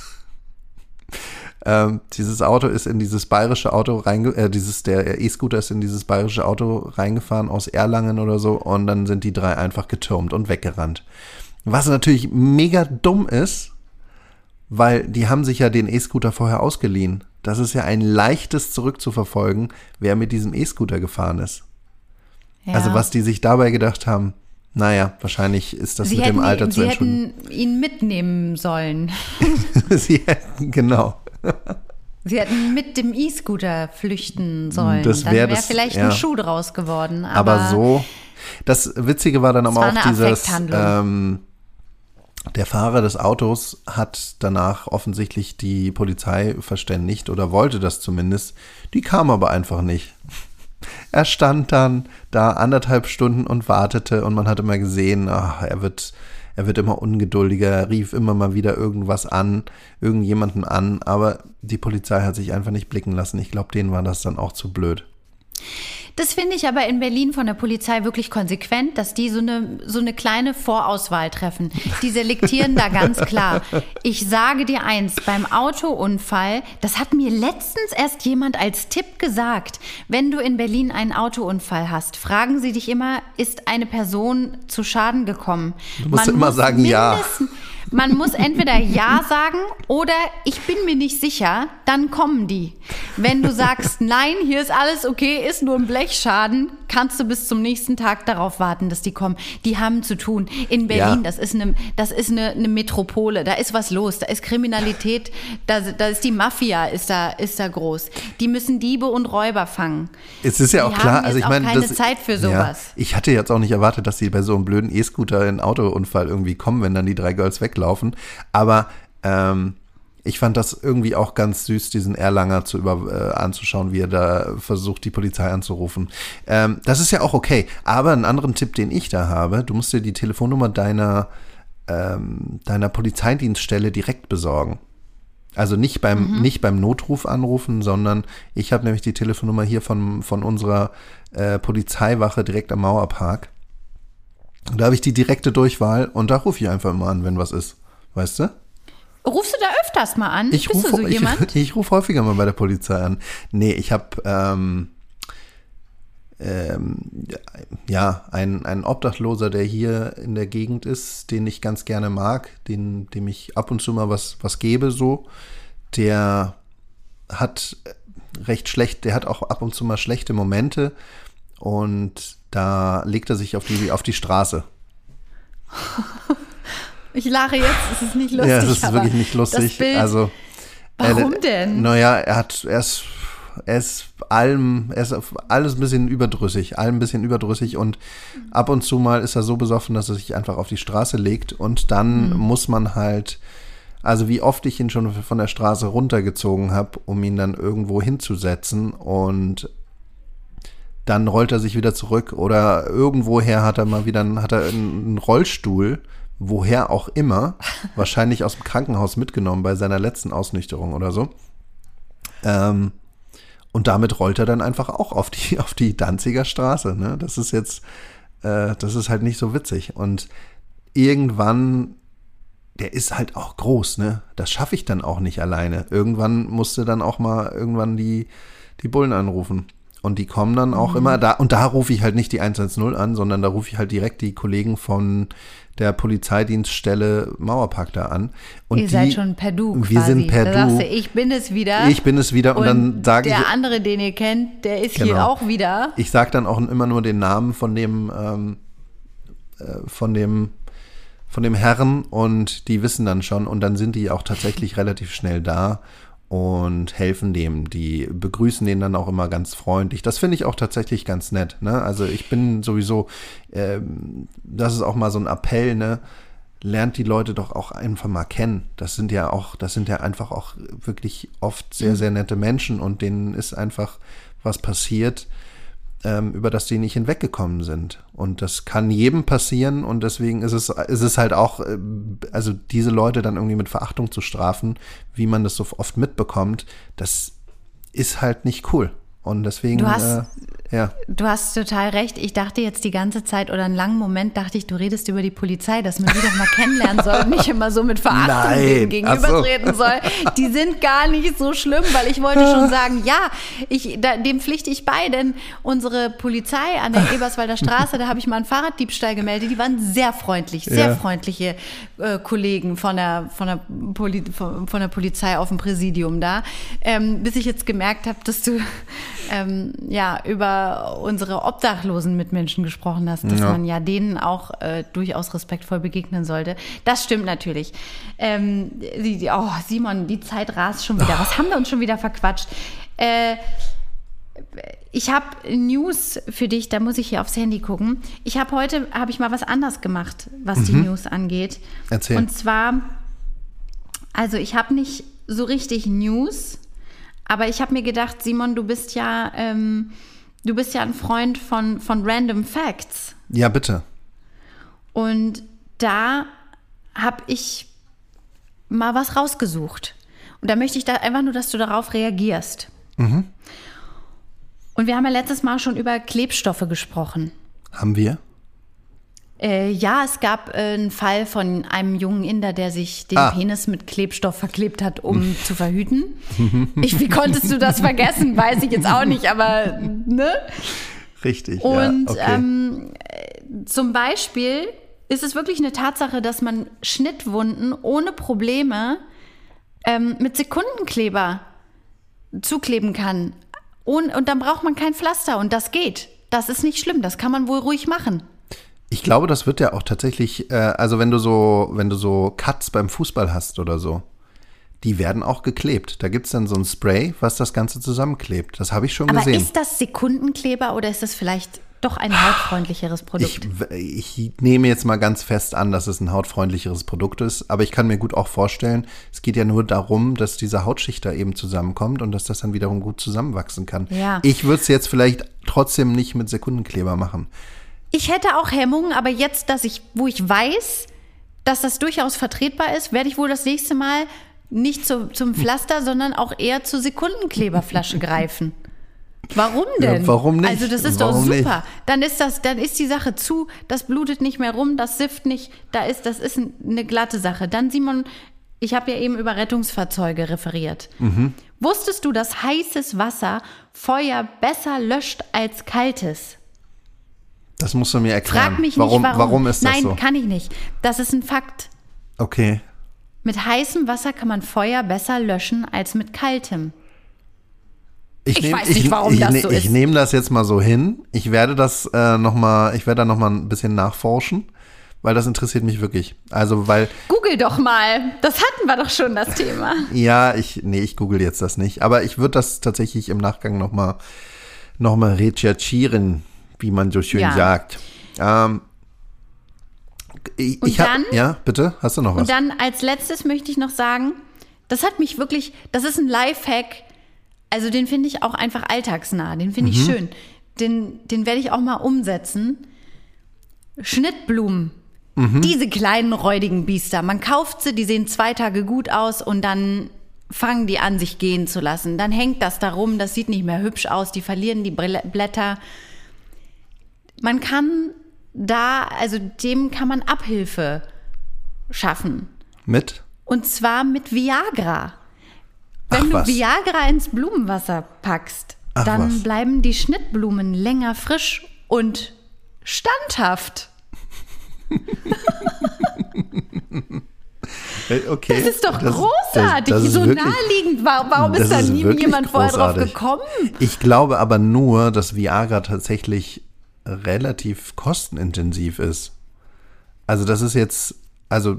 Ähm, dieses Auto ist in dieses bayerische Auto reinge, äh, dieses, der E-Scooter ist in dieses bayerische Auto reingefahren aus Erlangen oder so und dann sind die drei einfach getürmt und weggerannt. Was natürlich mega dumm ist, weil die haben sich ja den E-Scooter vorher ausgeliehen. Das ist ja ein leichtes zurückzuverfolgen, wer mit diesem E-Scooter gefahren ist. ja. Also was die sich dabei gedacht haben, naja, wahrscheinlich ist das Sie mit hätten, dem Alter zu Sie entschuldigen. hätten ihn mitnehmen sollen. Sie hätten, genau. Sie hätten mit dem E-Scooter flüchten sollen. Das wär wäre vielleicht ja. ein Schuh draus geworden. Aber, Aber, so, das Witzige war dann aber auch dieses, ähm, der Fahrer des Autos hat danach offensichtlich die Polizei verständigt oder wollte das zumindest. Die kam aber einfach nicht. Er stand dann da anderthalb Stunden und wartete und man hat immer gesehen, ach, er wird, er wird immer ungeduldiger, er rief immer mal wieder irgendwas an, irgendjemanden an, aber die Polizei hat sich einfach nicht blicken lassen. Ich glaube, denen war das dann auch zu blöd. Das finde ich aber in Berlin von der Polizei wirklich konsequent, dass die so eine, so eine kleine Vorauswahl treffen. Die selektieren da ganz klar. Ich sage dir eins, beim Autounfall, das hat mir letztens erst jemand als Tipp gesagt, wenn du in Berlin einen Autounfall hast, fragen sie dich immer, ist eine Person zu Schaden gekommen? Du musst immer sagen, ja. Man muss entweder Ja sagen oder ich bin mir nicht sicher, dann kommen die. Wenn du sagst, nein, hier ist alles okay, ist nur ein Blechschaden, kannst du bis zum nächsten Tag darauf warten, dass die kommen. Die haben zu tun. In Berlin, Ja. das ist, eine, das ist eine, eine Metropole, da ist was los, da ist Kriminalität, da, da ist die Mafia, ist da, ist da groß. Die müssen Diebe und Räuber fangen. Es ist ja Die auch klar, also ich meine, keine das, Zeit für Ja, sowas. ich hatte jetzt auch nicht erwartet, dass sie bei so einem blöden E-Scooter in Autounfall irgendwie kommen, wenn dann die drei Girls weglaufen. Aber ähm, ich fand das irgendwie auch ganz süß, diesen Erlanger zu über äh, anzuschauen, wie er da versucht, die Polizei anzurufen. Ähm, das ist ja auch okay. Aber einen anderen Tipp, den ich da habe, du musst dir die Telefonnummer deiner ähm, deiner Polizeidienststelle direkt besorgen. Also nicht beim, nicht beim Notruf anrufen, sondern ich habe nämlich die Telefonnummer hier von, von unserer äh, Polizeiwache direkt am Mauerpark. Da habe ich die direkte Durchwahl und da rufe ich einfach immer an, wenn was ist. Weißt du? Rufst du da öfters mal an? Ich Bist rufe so ich, ich ruf häufiger mal bei der Polizei an. Nee, ich habe ähm, ähm, ja, ein, ein Obdachloser, der hier in der Gegend ist, den ich ganz gerne mag, den, dem ich ab und zu mal was, was gebe, so, der hat recht schlecht, der hat auch ab und zu mal schlechte Momente und da legt er sich auf die, auf die Straße. Ich lache jetzt, es ist nicht lustig. ja, das ist wirklich nicht lustig. Bild, also, Warum er, denn? Naja, er hat, er ist er ist allem, er ist alles ein bisschen überdrüssig, allem ein bisschen überdrüssig und ab und zu mal ist er so besoffen, dass er sich einfach auf die Straße legt und dann Mhm. muss man halt, also wie oft ich ihn schon von der Straße runtergezogen habe, um ihn dann irgendwo hinzusetzen und dann rollt er sich wieder zurück oder irgendwoher hat er mal wieder einen, hat er einen Rollstuhl, woher auch immer, wahrscheinlich aus dem Krankenhaus mitgenommen bei seiner letzten Ausnüchterung oder so. Ähm, und damit rollt er dann einfach auch auf die, auf die Danziger Straße. Ne? Das ist jetzt, äh, das ist halt nicht so witzig. Und irgendwann, der ist halt auch groß, ne? Das schaffe ich dann auch nicht alleine. Irgendwann musste dann auch mal irgendwann die, die Bullen anrufen. Und die kommen dann auch immer da, und da rufe ich halt nicht die 110 an, sondern da rufe ich halt direkt die Kollegen von der Polizeidienststelle Mauerpark da an. Und Ihr die, seid schon per Du Wir sind per da Du. sagst du, ich bin es wieder. Ich bin es wieder und, dann sage ich, der andere, den ihr kennt, der ist hier Genau. auch wieder. ich sage dann auch immer nur den Namen von dem, ähm, äh, von dem, von dem Herren und die wissen dann schon und dann sind die auch tatsächlich relativ schnell da und helfen dem. Die begrüßen den dann auch immer ganz freundlich. Das finde ich auch tatsächlich ganz nett. Ne? Also ich bin sowieso, ähm, das ist auch mal so ein Appell, ne? Lernt die Leute doch auch einfach mal kennen. Das sind ja auch, das sind ja einfach auch wirklich oft sehr, sehr nette Menschen und denen ist einfach was passiert, über das die nicht hinweggekommen sind. Und das kann jedem passieren und deswegen ist es, ist es halt auch, äh, also diese Leute dann irgendwie mit Verachtung zu strafen, wie man das so oft mitbekommt, das ist halt nicht cool. Und deswegen, Du hast- äh, ja. Du hast total recht. Ich dachte jetzt die ganze Zeit oder einen langen Moment dachte ich, du redest über die Polizei, dass man die doch mal kennenlernen soll und nicht immer so mit Verachtung Ach so. gegenübertreten soll. Die sind gar nicht so schlimm, weil ich wollte schon sagen, ja, ich, da, dem pflichte ich bei, denn unsere Polizei an der Eberswalder Straße, da habe ich mal einen Fahrraddiebstahl gemeldet, die waren sehr freundlich, sehr Ja. freundliche äh, Kollegen von der, von, der Poli von, von der Polizei auf dem Präsidium da, ähm, bis ich jetzt gemerkt habe, dass du ähm, ja über unsere obdachlosen Mitmenschen gesprochen hast, dass Ja. man ja denen auch äh, durchaus respektvoll begegnen sollte. Das stimmt natürlich. Ähm, die, die, oh, Simon, die Zeit rast schon wieder. Was haben wir uns schon wieder verquatscht? Äh, ich habe News für dich, da muss ich hier aufs Handy gucken. Ich habe heute, habe ich mal was anders gemacht, was die News angeht. Erzähl. Und zwar, also ich habe nicht so richtig News, aber ich habe mir gedacht, Simon, du bist ja, ähm, du bist ja ein Freund von, von Random Facts. Ja, bitte. Und da habe ich mal was rausgesucht. Und da möchte ich da einfach nur, dass du darauf reagierst. Und wir haben ja letztes Mal schon über Klebstoffe gesprochen. Haben wir? Äh, ja, es gab äh, einen Fall von einem jungen Inder, der sich den Ah. Penis mit Klebstoff verklebt hat, um zu verhüten. Ich, wie konntest du das vergessen? Weiß ich jetzt auch nicht, aber ne? Richtig. Und ja, okay. ähm, äh, zum Beispiel ist es wirklich eine Tatsache, dass man Schnittwunden ohne Probleme ähm, mit Sekundenkleber zukleben kann. Und, und dann braucht man kein Pflaster und das geht. Das ist nicht schlimm, das kann man wohl ruhig machen. Ich glaube, das wird ja auch tatsächlich, äh, also wenn du so, wenn du so Cuts beim Fußball hast oder so, die werden auch geklebt. Da gibt's dann so ein Spray, was das Ganze zusammenklebt. Das habe ich schon Aber gesehen. ist das Sekundenkleber oder ist das vielleicht doch ein hautfreundlicheres Produkt? Ich, ich nehme jetzt mal ganz fest an, dass es ein hautfreundlicheres Produkt ist, aber ich kann mir gut auch vorstellen, es geht ja nur darum, dass diese Hautschicht da eben zusammenkommt und dass das dann wiederum gut zusammenwachsen kann. Ja. Ich würde es jetzt vielleicht trotzdem nicht mit Sekundenkleber machen. Ich hätte auch Hemmungen, aber jetzt, dass ich, wo ich weiß, dass das durchaus vertretbar ist, werde ich wohl das nächste Mal nicht zu, zum Pflaster, sondern auch eher zur Sekundenkleberflasche greifen. Warum denn? Ja, warum nicht? Also das ist Warum doch nicht? super. Dann ist das, dann ist die Sache zu, das blutet nicht mehr rum, das sifft nicht, da ist, das ist eine glatte Sache. Dann Simon, ich habe ja eben über Rettungsfahrzeuge referiert. Mhm. Wusstest du, dass heißes Wasser Feuer besser löscht als kaltes? Das musst du mir erklären. Frag mich warum, nicht, warum. Warum ist das Nein, so? kann ich nicht. Das ist ein Fakt. Okay. Mit heißem Wasser kann man Feuer besser löschen als mit kaltem. Ich nehm- weiß nicht, warum ich, das ne- so Ich ist. nehme das jetzt mal so hin. Ich werde das äh, noch mal, ich werde da noch mal ein bisschen nachforschen, Weil das interessiert mich wirklich. Also, weil, Google doch mal. Das hatten wir doch schon, das Thema. ja, ich, nee, ich google jetzt das nicht. Aber ich würde das tatsächlich im Nachgang nochmal noch mal recherchieren, wie man so schön Ja. sagt. Ähm, ich, Und ich hab, dann- ja, bitte, hast du noch was? Und dann als letztes möchte ich noch sagen, das hat mich wirklich, das ist ein Lifehack. Also den finde ich auch einfach alltagsnah, den finde ich schön. Den, den werde ich auch mal umsetzen. Schnittblumen. Diese kleinen räudigen Biester. Man kauft sie, die sehen zwei Tage gut aus und dann fangen die an, sich gehen zu lassen. Dann hängt das da rum, das sieht nicht mehr hübsch aus, die verlieren die Blätter. Man kann da, also dem kann man Abhilfe schaffen. Mit? Und zwar mit Viagra. Wenn Ach, du was. Viagra ins Blumenwasser packst, Ach, dann was. bleiben die Schnittblumen länger frisch und standhaft. Äh, Okay. Das ist doch Das- großartig, das- das so wirklich- naheliegend. Warum, ist da nie jemand vorher drauf gekommen? Ich glaube aber nur, dass Viagra tatsächlich relativ kostenintensiv ist. Also das ist jetzt, also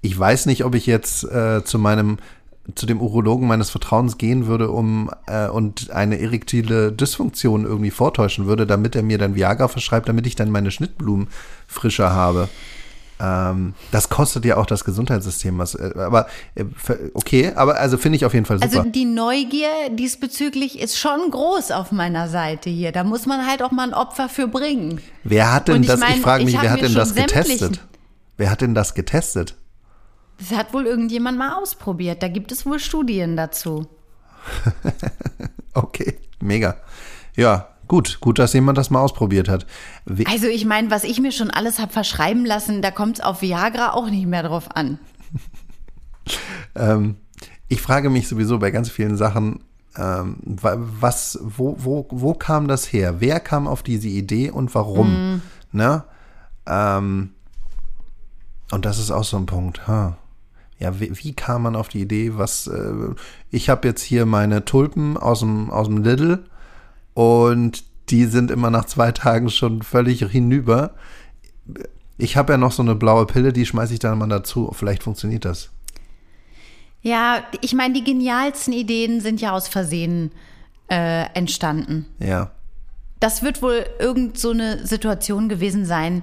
ich weiß nicht, ob ich jetzt äh, zu meinem, zu dem Urologen meines Vertrauens gehen würde, um äh, und eine erektile Dysfunktion irgendwie vortäuschen würde, damit er mir dann Viagra verschreibt, damit ich dann meine Schnittblumen frischer habe. Ähm, das kostet ja auch das Gesundheitssystem was. Äh, aber äh, okay, aber also finde ich auf jeden Fall super. Also die Neugier diesbezüglich ist schon groß auf meiner Seite hier. Da muss man halt auch mal ein Opfer für bringen. Wer hat denn ich das? Ich mein, frage mich, ich wer hat denn das getestet? Wer hat denn das getestet? Das hat wohl irgendjemand mal ausprobiert. Da gibt es wohl Studien dazu. Okay, mega. Ja, gut, gut, dass jemand das mal ausprobiert hat. We Also ich meine, was ich mir schon alles habe verschreiben lassen, da kommt es auf Viagra auch nicht mehr drauf an. ähm, ich frage mich sowieso bei ganz vielen Sachen, ähm, wa- was, wo, wo, wo kam das her? Wer kam auf diese Idee und warum? Ne? Ähm, und das ist auch so ein Punkt. Huh. Ja, wie, wie kam man auf die Idee? Was? Äh, ich habe jetzt hier meine Tulpen aus dem aus dem Lidl und die sind immer nach zwei Tagen schon völlig hinüber. Ich habe ja noch so eine blaue Pille, die schmeiße ich dann mal dazu. Vielleicht funktioniert das. Ja, ich meine, die genialsten Ideen sind ja aus Versehen äh, entstanden. Ja. Das wird wohl irgend so eine Situation gewesen sein,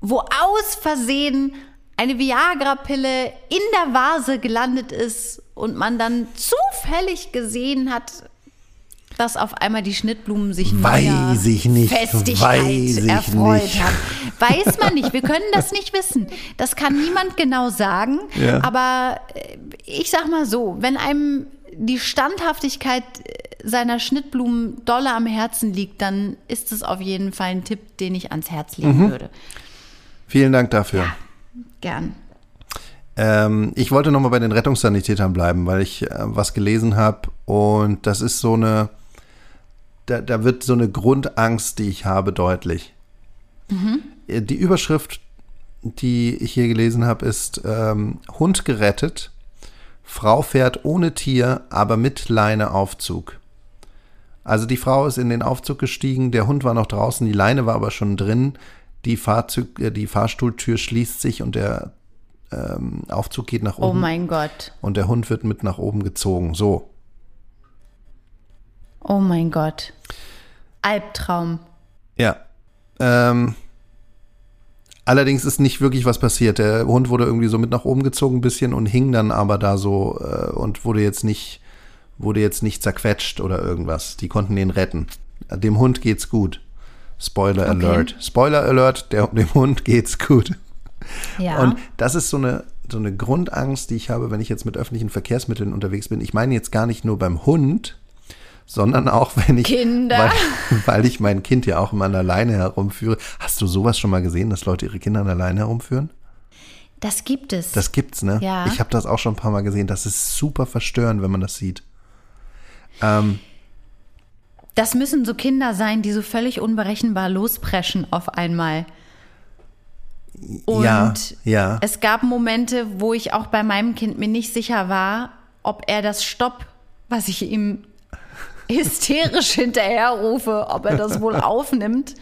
wo aus Versehen eine Viagra-Pille in der Vase gelandet ist und man dann zufällig gesehen hat, dass auf einmal die Schnittblumen sich Weiß ich nicht, Festigkeit weiß ich erfreut nicht. haben. Weiß man nicht. Wir können das nicht wissen. Das kann niemand genau sagen. Ja. Aber äh, ich sag mal so, wenn einem die Standhaftigkeit äh, seiner Schnittblumen dolle am Herzen liegt, dann ist es auf jeden Fall ein Tipp, den ich ans Herz legen Mhm. würde. Vielen Dank dafür. Gern. Ähm, ich wollte noch mal bei den Rettungssanitätern bleiben, weil ich äh, was gelesen habe und das ist so eine, da, da wird so eine Grundangst, die ich habe, deutlich. Äh, Die Überschrift, die ich hier gelesen habe, ist ähm, Hund gerettet, Frau fährt ohne Tier, aber mit Leine Aufzug. Also die Frau ist in den Aufzug gestiegen, der Hund war noch draußen, die Leine war aber schon drin, die, Fahrzug, äh, die Fahrstuhltür schließt sich und der ähm, Aufzug geht nach Oh oben mein Gott. und der Hund wird mit nach oben gezogen. So. Oh mein Gott. Albtraum. Ja. Ähm, allerdings ist nicht wirklich was passiert. Der Hund wurde irgendwie so mit nach oben gezogen ein bisschen und hing dann aber da so äh, und wurde jetzt nicht wurde jetzt nicht zerquetscht oder irgendwas. Die konnten den retten. Dem Hund geht's gut. Spoiler Okay. Alert. Spoiler Alert, der, dem Hund geht's gut. Ja. Und das ist so eine, so eine Grundangst, die ich habe, wenn ich jetzt mit öffentlichen Verkehrsmitteln unterwegs bin. Ich meine jetzt gar nicht nur beim Hund, sondern auch wenn ich, Kinder. Weil, weil ich mein Kind ja auch immer an der Leine herumführe. Hast du sowas schon mal gesehen, dass Leute ihre Kinder an der Leine herumführen? das gibt es. Das gibt's, ne? Ja. Ich habe das auch schon ein paar Mal gesehen. Das ist super verstörend, wenn man das sieht. Ähm, Das müssen so Kinder sein, die so völlig unberechenbar lospreschen auf einmal. Und ja, ja. es gab Momente, wo ich auch bei meinem Kind mir nicht sicher war, ob er das Stopp, was ich ihm hysterisch hinterherrufe, ob er das wohl aufnimmt.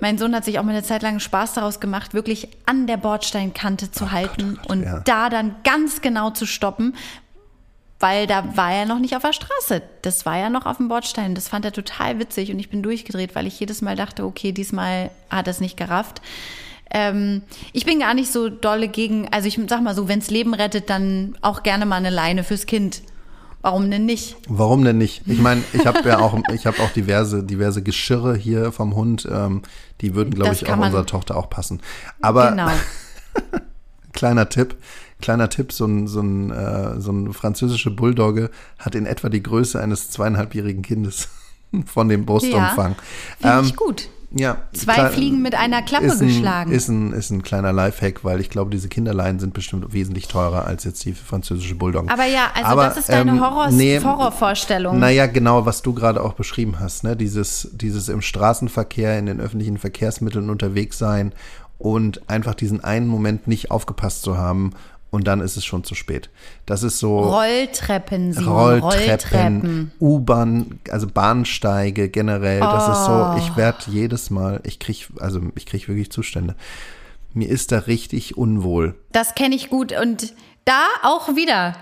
Mein Sohn hat sich auch mal eine Zeit lang Spaß daraus gemacht, wirklich an der Bordsteinkante zu halten Gott, und ja. da dann ganz genau zu stoppen, weil da war er noch nicht auf der Straße. Das war ja noch auf dem Bordstein. Das fand er total witzig und ich bin durchgedreht, weil ich jedes Mal dachte, okay, diesmal hat er es nicht gerafft. Ähm, ich bin gar nicht so dolle gegen, also ich sag mal so, wenns Leben rettet, dann auch gerne mal eine Leine fürs Kind. Warum denn nicht? Warum denn nicht? Ich meine, ich habe ja auch, ich habe auch diverse, diverse Geschirre hier vom Hund. Ähm, die würden, glaube ich, auch unserer Tochter auch passen. Aber genau. kleiner Tipp, kleiner Tipp, so ein, so ein, äh, so ein französische Bulldogge hat in etwa die Größe eines zweieinhalbjährigen Kindes von dem Brustumfang. Finde Ähm, ich gut. Ja, Zwei klar, Fliegen mit einer Klappe ist ein, geschlagen. Ist ein, ist ein kleiner Lifehack, weil ich glaube, diese Kinderleien sind bestimmt wesentlich teurer als jetzt die französische Bulldoggen. Aber ja, also Aber, das ist deine ähm, Horror nee, Horrorvorstellung. Naja, genau, was du gerade auch beschrieben hast, ne? Dieses, dieses im Straßenverkehr, in den öffentlichen Verkehrsmitteln unterwegs sein und einfach diesen einen Moment nicht aufgepasst zu haben und dann ist es schon zu spät. Das ist so Rolltreppen, Simon, Rolltreppen, Rolltreppen. U-Bahn, also Bahnsteige generell. Das ist so, Oh. ich werde jedes Mal, ich krieg, also ich krieg wirklich Zustände. Mir ist da richtig unwohl. Das kenne ich gut. Und da auch wieder.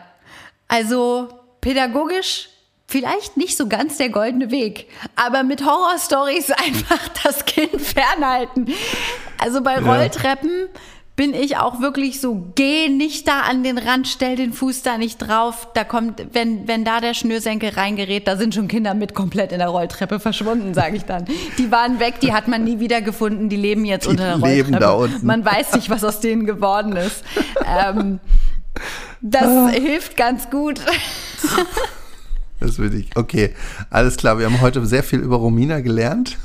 Also pädagogisch vielleicht nicht so ganz der goldene Weg, aber mit Horrorstories einfach das Kind fernhalten. Also bei Rolltreppen bin ich auch wirklich so, geh nicht da an den Rand, stell den Fuß da nicht drauf. Da kommt, wenn, wenn da der Schnürsenkel reingerät, da sind schon Kinder mit komplett in der Rolltreppe verschwunden, sage ich dann. Die waren weg, die hat man nie wieder gefunden, die leben jetzt Die unter der leben Rolltreppe. da unten. Man weiß nicht, was aus denen geworden ist. Ähm, das Ah. hilft ganz gut. Das will ich. Okay, alles klar. Wir haben heute sehr viel über Romina gelernt.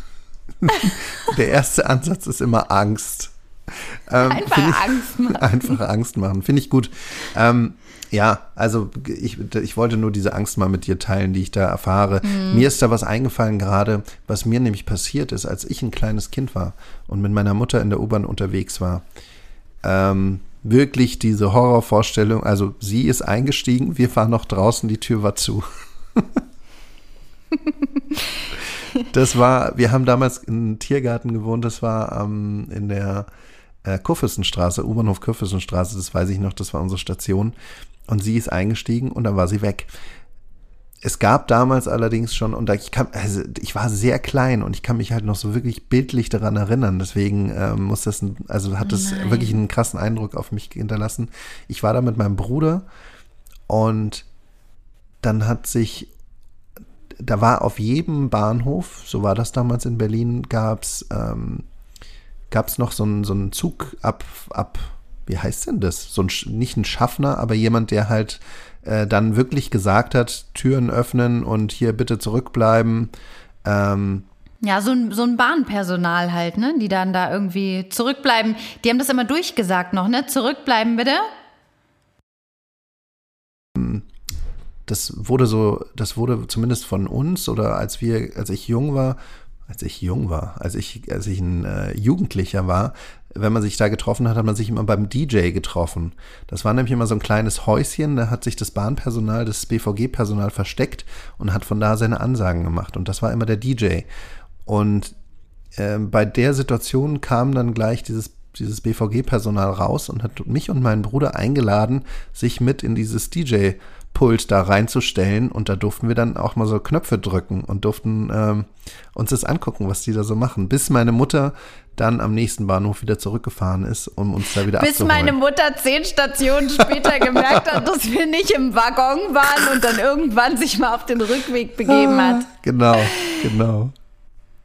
Der erste Ansatz ist immer Angst. Ähm, Einfach ich- Angst machen. Einfach Angst machen. Finde ich gut. Ähm, ja, also ich, ich wollte nur diese Angst mal mit dir teilen, die ich da erfahre. Mhm. Mir ist da was eingefallen gerade, was mir nämlich passiert ist, als ich ein kleines Kind war und mit meiner Mutter in der U-Bahn unterwegs war. Ähm, wirklich diese Horrorvorstellung, also sie ist eingestiegen, wir waren noch draußen, die Tür war zu. Das war, wir haben damals im Tiergarten gewohnt, das war ähm, in der äh, Kurfürstenstraße, U-Bahnhof Kurfürstenstraße, das weiß ich noch, das war unsere Station. Und sie ist eingestiegen und dann war sie weg. Es gab damals allerdings schon, und da ich kann, also ich war sehr klein und ich kann mich halt noch so wirklich bildlich daran erinnern. Deswegen ähm, muss das, ein, also hat das Nein. wirklich einen krassen Eindruck auf mich hinterlassen. Ich war da mit meinem Bruder und dann hat sich da war auf jedem Bahnhof, so war das damals in Berlin, gab's ähm, gab's noch so einen so einen Zug ab, ab, wie heißt denn das? So ein, nicht ein Schaffner, aber jemand, der halt äh, dann wirklich gesagt hat, Türen öffnen und hier bitte zurückbleiben. Ähm, Ja, so ein, so ein Bahnpersonal halt, ne? Die dann da irgendwie zurückbleiben. Die haben das immer durchgesagt noch, ne? Zurückbleiben bitte. das wurde so, das wurde zumindest von uns oder als wir, als ich jung war, als ich jung war, als ich, als ich ein äh, Jugendlicher war, wenn man sich da getroffen hat, hat man sich immer beim DJ getroffen. Das war nämlich immer so ein kleines Häuschen, da hat sich das Bahnpersonal, das BVG-Personal versteckt und hat von da seine Ansagen gemacht. Und das war immer der DJ. Und ähm, bei der Situation kam dann gleich dieses, dieses BVG-Personal raus und hat mich und meinen Bruder eingeladen, sich mit in dieses DJ-Pult da reinzustellen. Und da durften wir dann auch mal so Knöpfe drücken und durften ähm, uns das angucken, was die da so machen. Bis meine Mutter dann am nächsten Bahnhof wieder zurückgefahren ist, um uns da wieder Bis abzuholen. meine Mutter zehn Stationen später gemerkt hat, dass wir nicht im Waggon waren und dann irgendwann sich mal auf den Rückweg begeben hat. Genau, genau.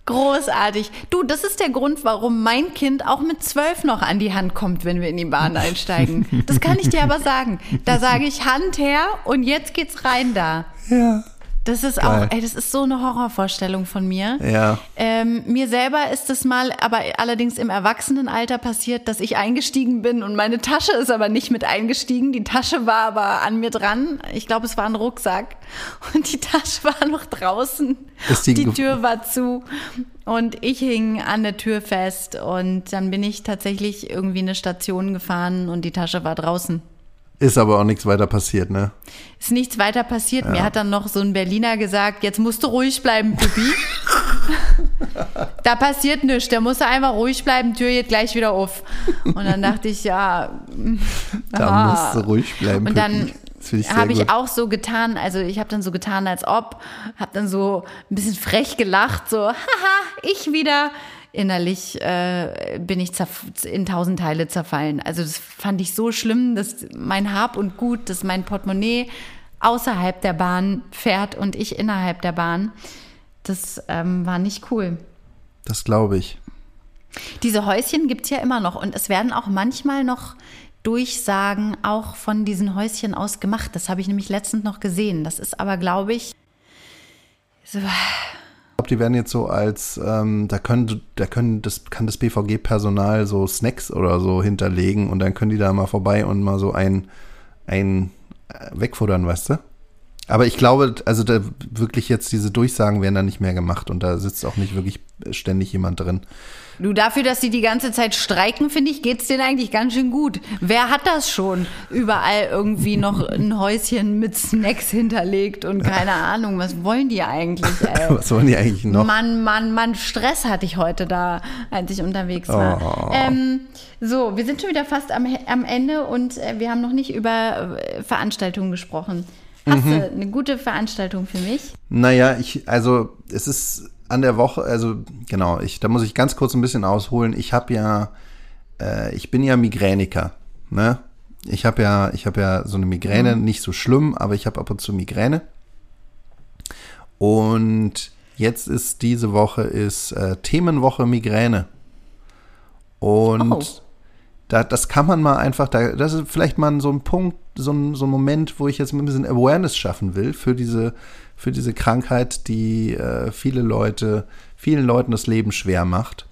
Großartig. Du, das ist der Grund, warum mein Kind auch mit zwölf noch an die Hand kommt, wenn wir in die Bahn einsteigen. Das kann ich dir aber sagen. Da sage ich Hand her und jetzt geht's rein da. Ja. Das ist Geil. auch, ey, das ist so eine Horrorvorstellung von mir. Ja. Ähm, mir selber ist es mal, aber allerdings im Erwachsenenalter passiert, dass ich eingestiegen bin und meine Tasche ist aber nicht mit eingestiegen. Die Tasche war aber an mir dran. Ich glaube, es war ein Rucksack und die Tasche war noch draußen. Ist die die Tür war zu und ich hing an der Tür fest und dann bin ich tatsächlich irgendwie eine Station gefahren und die Tasche war draußen. Ist aber auch nichts weiter passiert, ne? Ist nichts weiter passiert. Mir hat dann noch so ein Berliner gesagt, jetzt musst du ruhig bleiben, Pippi. da passiert nichts, der muss einfach ruhig bleiben, Tür geht gleich wieder auf. Und dann dachte ich, ja. Da ah. musst du ruhig bleiben. Und dann habe ich auch so getan, also ich habe dann so getan, als ob, habe dann so ein bisschen frech gelacht, so, haha, ich wieder. Innerlich äh, bin ich in tausend Teile zerfallen. Also das fand ich so schlimm, dass mein Hab und Gut, dass mein Portemonnaie außerhalb der Bahn fährt und ich innerhalb der Bahn. Das ähm, war nicht cool. Das glaube ich. Diese Häuschen gibt es ja immer noch und es werden auch manchmal noch Durchsagen auch von diesen Häuschen aus gemacht. Das habe ich nämlich letztens noch gesehen. Das ist aber, glaube ich, so, Ich glaube, die werden jetzt so als, ähm, da können, da können das, kann das BVG-Personal so Snacks oder so hinterlegen und dann können die da mal vorbei und mal so ein, ein äh, wegfuttern, weißt du? Aber ich glaube, also da wirklich jetzt diese Durchsagen werden da nicht mehr gemacht und da sitzt auch nicht wirklich ständig jemand drin. Du dafür, dass sie die ganze Zeit streiken, finde ich, geht es denen eigentlich ganz schön gut. Wer hat das schon? Überall irgendwie noch ein Häuschen mit Snacks hinterlegt und keine Ahnung, was wollen die eigentlich? Ey? Was wollen die eigentlich noch? Mann, Mann, Mann, Stress hatte ich heute da, als ich unterwegs war. Oh. Ähm, so, wir sind schon wieder fast am, am Ende und äh, wir haben noch nicht über äh, Veranstaltungen gesprochen. Hast Mhm. du eine gute Veranstaltung für mich? Naja, ich, also es ist an der Woche, also genau, ich, da muss ich ganz kurz ein bisschen ausholen. Ich habe ja, äh, ich bin ja Migräniker, ne? Ich habe ja, ich habe ja so eine Migräne, nicht so schlimm, aber ich habe ab und zu Migräne. Und jetzt ist diese Woche ist äh, Themenwoche Migräne. Und Oh. da, das kann man mal einfach, da, das ist vielleicht mal so ein Punkt, so ein, so ein Moment, wo ich jetzt ein bisschen Awareness schaffen will für diese, für diese Krankheit, die äh, viele Leute, vielen Leuten das Leben schwer macht.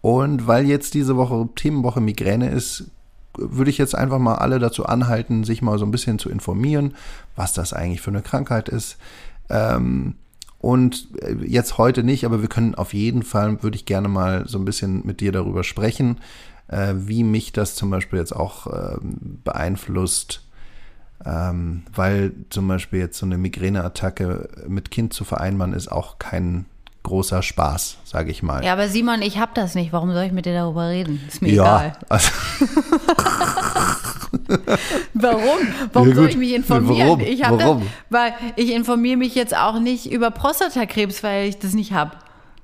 Und weil jetzt diese Woche Themenwoche Migräne ist, würde ich jetzt einfach mal alle dazu anhalten, sich mal so ein bisschen zu informieren, was das eigentlich für eine Krankheit ist. Ähm, und äh, jetzt heute nicht, aber wir können auf jeden Fall, würde ich gerne mal so ein bisschen mit dir darüber sprechen, äh, wie mich das zum Beispiel jetzt auch ähm, beeinflusst, ähm, weil zum Beispiel jetzt so eine Migräneattacke mit Kind zu vereinbaren ist auch kein großer Spaß, sage ich mal. Ja, aber Simon, ich habe das nicht. Warum soll ich mit dir darüber reden? Ist mir Ja, egal. also, Warum? Warum Ja, soll ich mich informieren? Warum? Ich Warum? Das, weil ich informiere mich jetzt auch nicht über Prostatakrebs, weil ich das nicht habe.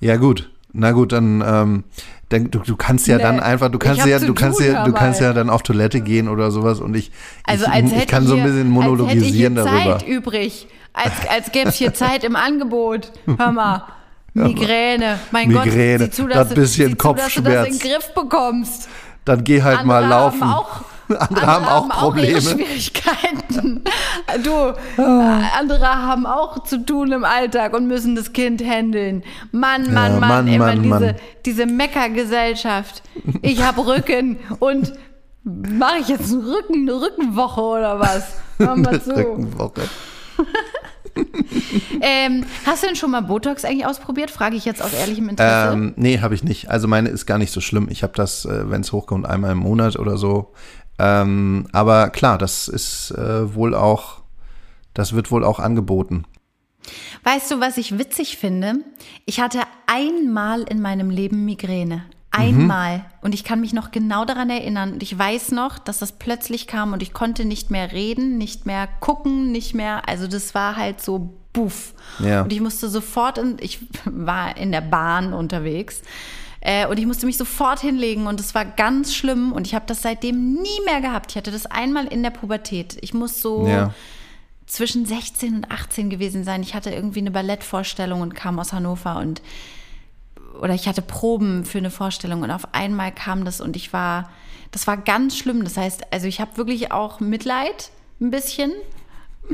ja gut, na gut, dann, ähm, dann du, du kannst ja Nee, dann einfach, du kannst ja, du kannst ja, du kannst mal. ja dann auf Toilette gehen oder sowas und ich, Also ich, als ich kann so ein bisschen als monologisieren hätte ich hier darüber. Zeit übrig. Als, als gäbe es hier Zeit im Angebot. Hör mal. Migräne. Mein Migräne, Gott, sieh zu, das dass, bisschen sieh zu, dass du das in den. Griff bekommst. Dann geh halt mal Andere laufen. Haben auch, andere haben auch ihre Probleme. Schwierigkeiten. Du, andere haben auch zu tun im Alltag und müssen das Kind handeln. Mann, Mann, Ja, Mann, Mann, immer Mann, diese, Mann. diese Meckergesellschaft. Ich habe Rücken und mache ich jetzt einen Rücken, eine Rückenwoche oder was? Hör mal zu. Rückenwoche. Ähm, hast du denn schon mal Botox eigentlich ausprobiert? Frage ich jetzt aus ehrlichem Interesse. Ähm, nee, habe ich nicht. Also meine ist gar nicht so schlimm. Ich habe das, äh, wenn es hochkommt, einmal im Monat oder so. Ähm, aber klar, das ist äh, wohl auch, das wird wohl auch angeboten. Weißt du, was ich witzig finde? Ich hatte einmal in meinem Leben Migräne. Einmal. Und ich kann mich noch genau daran erinnern. Und ich weiß noch, dass das plötzlich kam und ich konnte nicht mehr reden, nicht mehr gucken, nicht mehr. Also das war halt so buff. Ja. Und ich musste sofort, in, ich war in der Bahn unterwegs. Äh, und ich musste mich sofort hinlegen und es war ganz schlimm und ich habe das seitdem nie mehr gehabt. Ich hatte das einmal in der Pubertät. Ich muss so Ja. zwischen 16 und 18 gewesen sein. Ich hatte irgendwie eine Ballettvorstellung und kam aus Hannover und oder ich hatte Proben für eine Vorstellung und auf einmal kam das und ich war, das war ganz schlimm. Das heißt, also ich habe wirklich auch Mitleid, ein bisschen.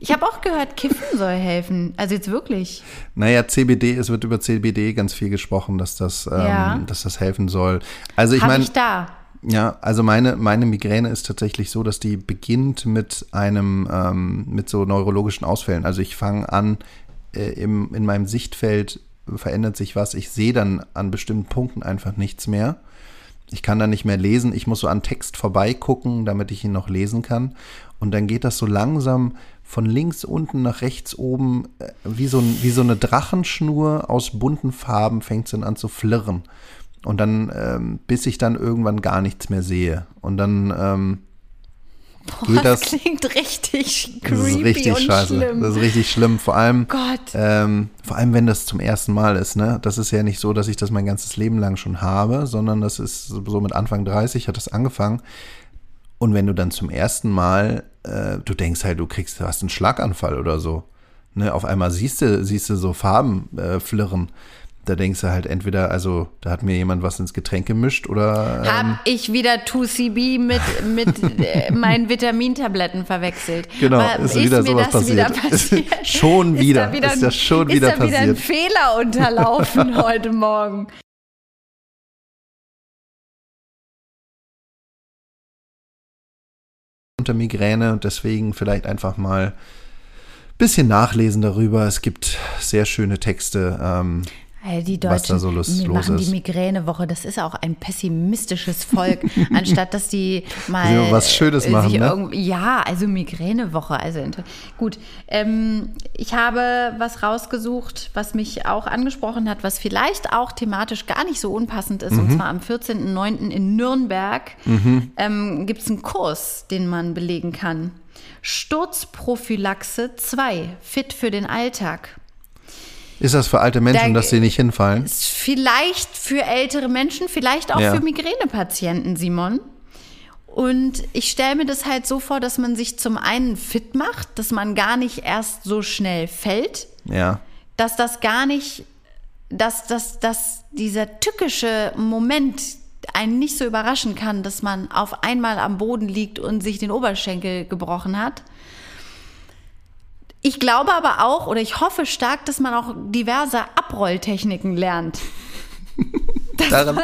Ich habe auch gehört, Kiffen soll helfen. Also jetzt wirklich. Naja, CBD, es wird über CBD ganz viel gesprochen, dass das, ähm, Ja. dass das helfen soll. Also ich meine, da. Ja, also meine, meine Migräne ist tatsächlich so, dass die beginnt mit einem, ähm, mit so neurologischen Ausfällen. Also ich fange an, äh, im, in meinem Sichtfeld verändert sich was. Ich sehe dann an bestimmten Punkten einfach nichts mehr. Ich kann da nicht mehr lesen. Ich muss so an Text vorbeigucken, damit ich ihn noch lesen kann. Und dann geht das so langsam von links unten nach rechts oben, äh, wie so, wie so eine Drachenschnur aus bunten Farben, fängt es dann an zu flirren. Und dann, ähm, bis ich dann irgendwann gar nichts mehr sehe. Und dann ähm, Boah, geht das. das klingt richtig creepy Das ist richtig und scheiße. schlimm. Das ist richtig schlimm. Vor allem, Gott. ähm, vor allem, wenn das zum ersten Mal ist. Ne? Das ist ja nicht so, dass ich das mein ganzes Leben lang schon habe, sondern das ist so mit Anfang 30 hat das angefangen. Und wenn du dann zum ersten Mal, äh, du denkst halt, du kriegst, du hast einen Schlaganfall oder so. Ne? Auf einmal siehst du, siehst du so Farben äh, flirren. Da denkst du halt entweder, also da hat mir jemand was ins Getränk gemischt oder ähm, Hab ich wieder 2CB mit, mit äh, meinen Vitamintabletten verwechselt. Genau, Aber ist wieder mir sowas das wieder passiert. passiert? Schon wieder, da ist ja schon ist wieder da wieder ein passiert. Fehler unterlaufen heute Morgen. unter Migräne und deswegen vielleicht einfach mal ein bisschen nachlesen darüber. Es gibt sehr schöne Texte. Ähm, Die Was Deutschen da so los- los machen ist. die Migränewoche. Das ist auch ein pessimistisches Volk, anstatt dass die mal Sie was Schönes äh, machen, ne? Ja, also Migränewoche. Also gut. Ähm, ich habe was rausgesucht, was mich auch angesprochen hat, was vielleicht auch thematisch gar nicht so unpassend ist. Mhm. Und zwar am 14.09. in Nürnberg ähm, gibt es einen Kurs, den man belegen kann. Sturzprophylaxe 2, fit für den Alltag. Ist das für alte Menschen, Da- dass sie nicht hinfallen? Vielleicht für ältere Menschen, vielleicht auch Ja. für Migränepatienten, Simon. Und ich stelle mir das halt so vor, dass man sich zum einen fit macht, dass man gar nicht erst so schnell fällt, Ja. dass das gar nicht, dass, dass, dass dieser tückische Moment einen nicht so überraschen kann, dass man auf einmal am Boden liegt und sich den Oberschenkel gebrochen hat. Ich glaube aber auch oder ich hoffe stark, dass man auch diverse Abrolltechniken lernt. Daran,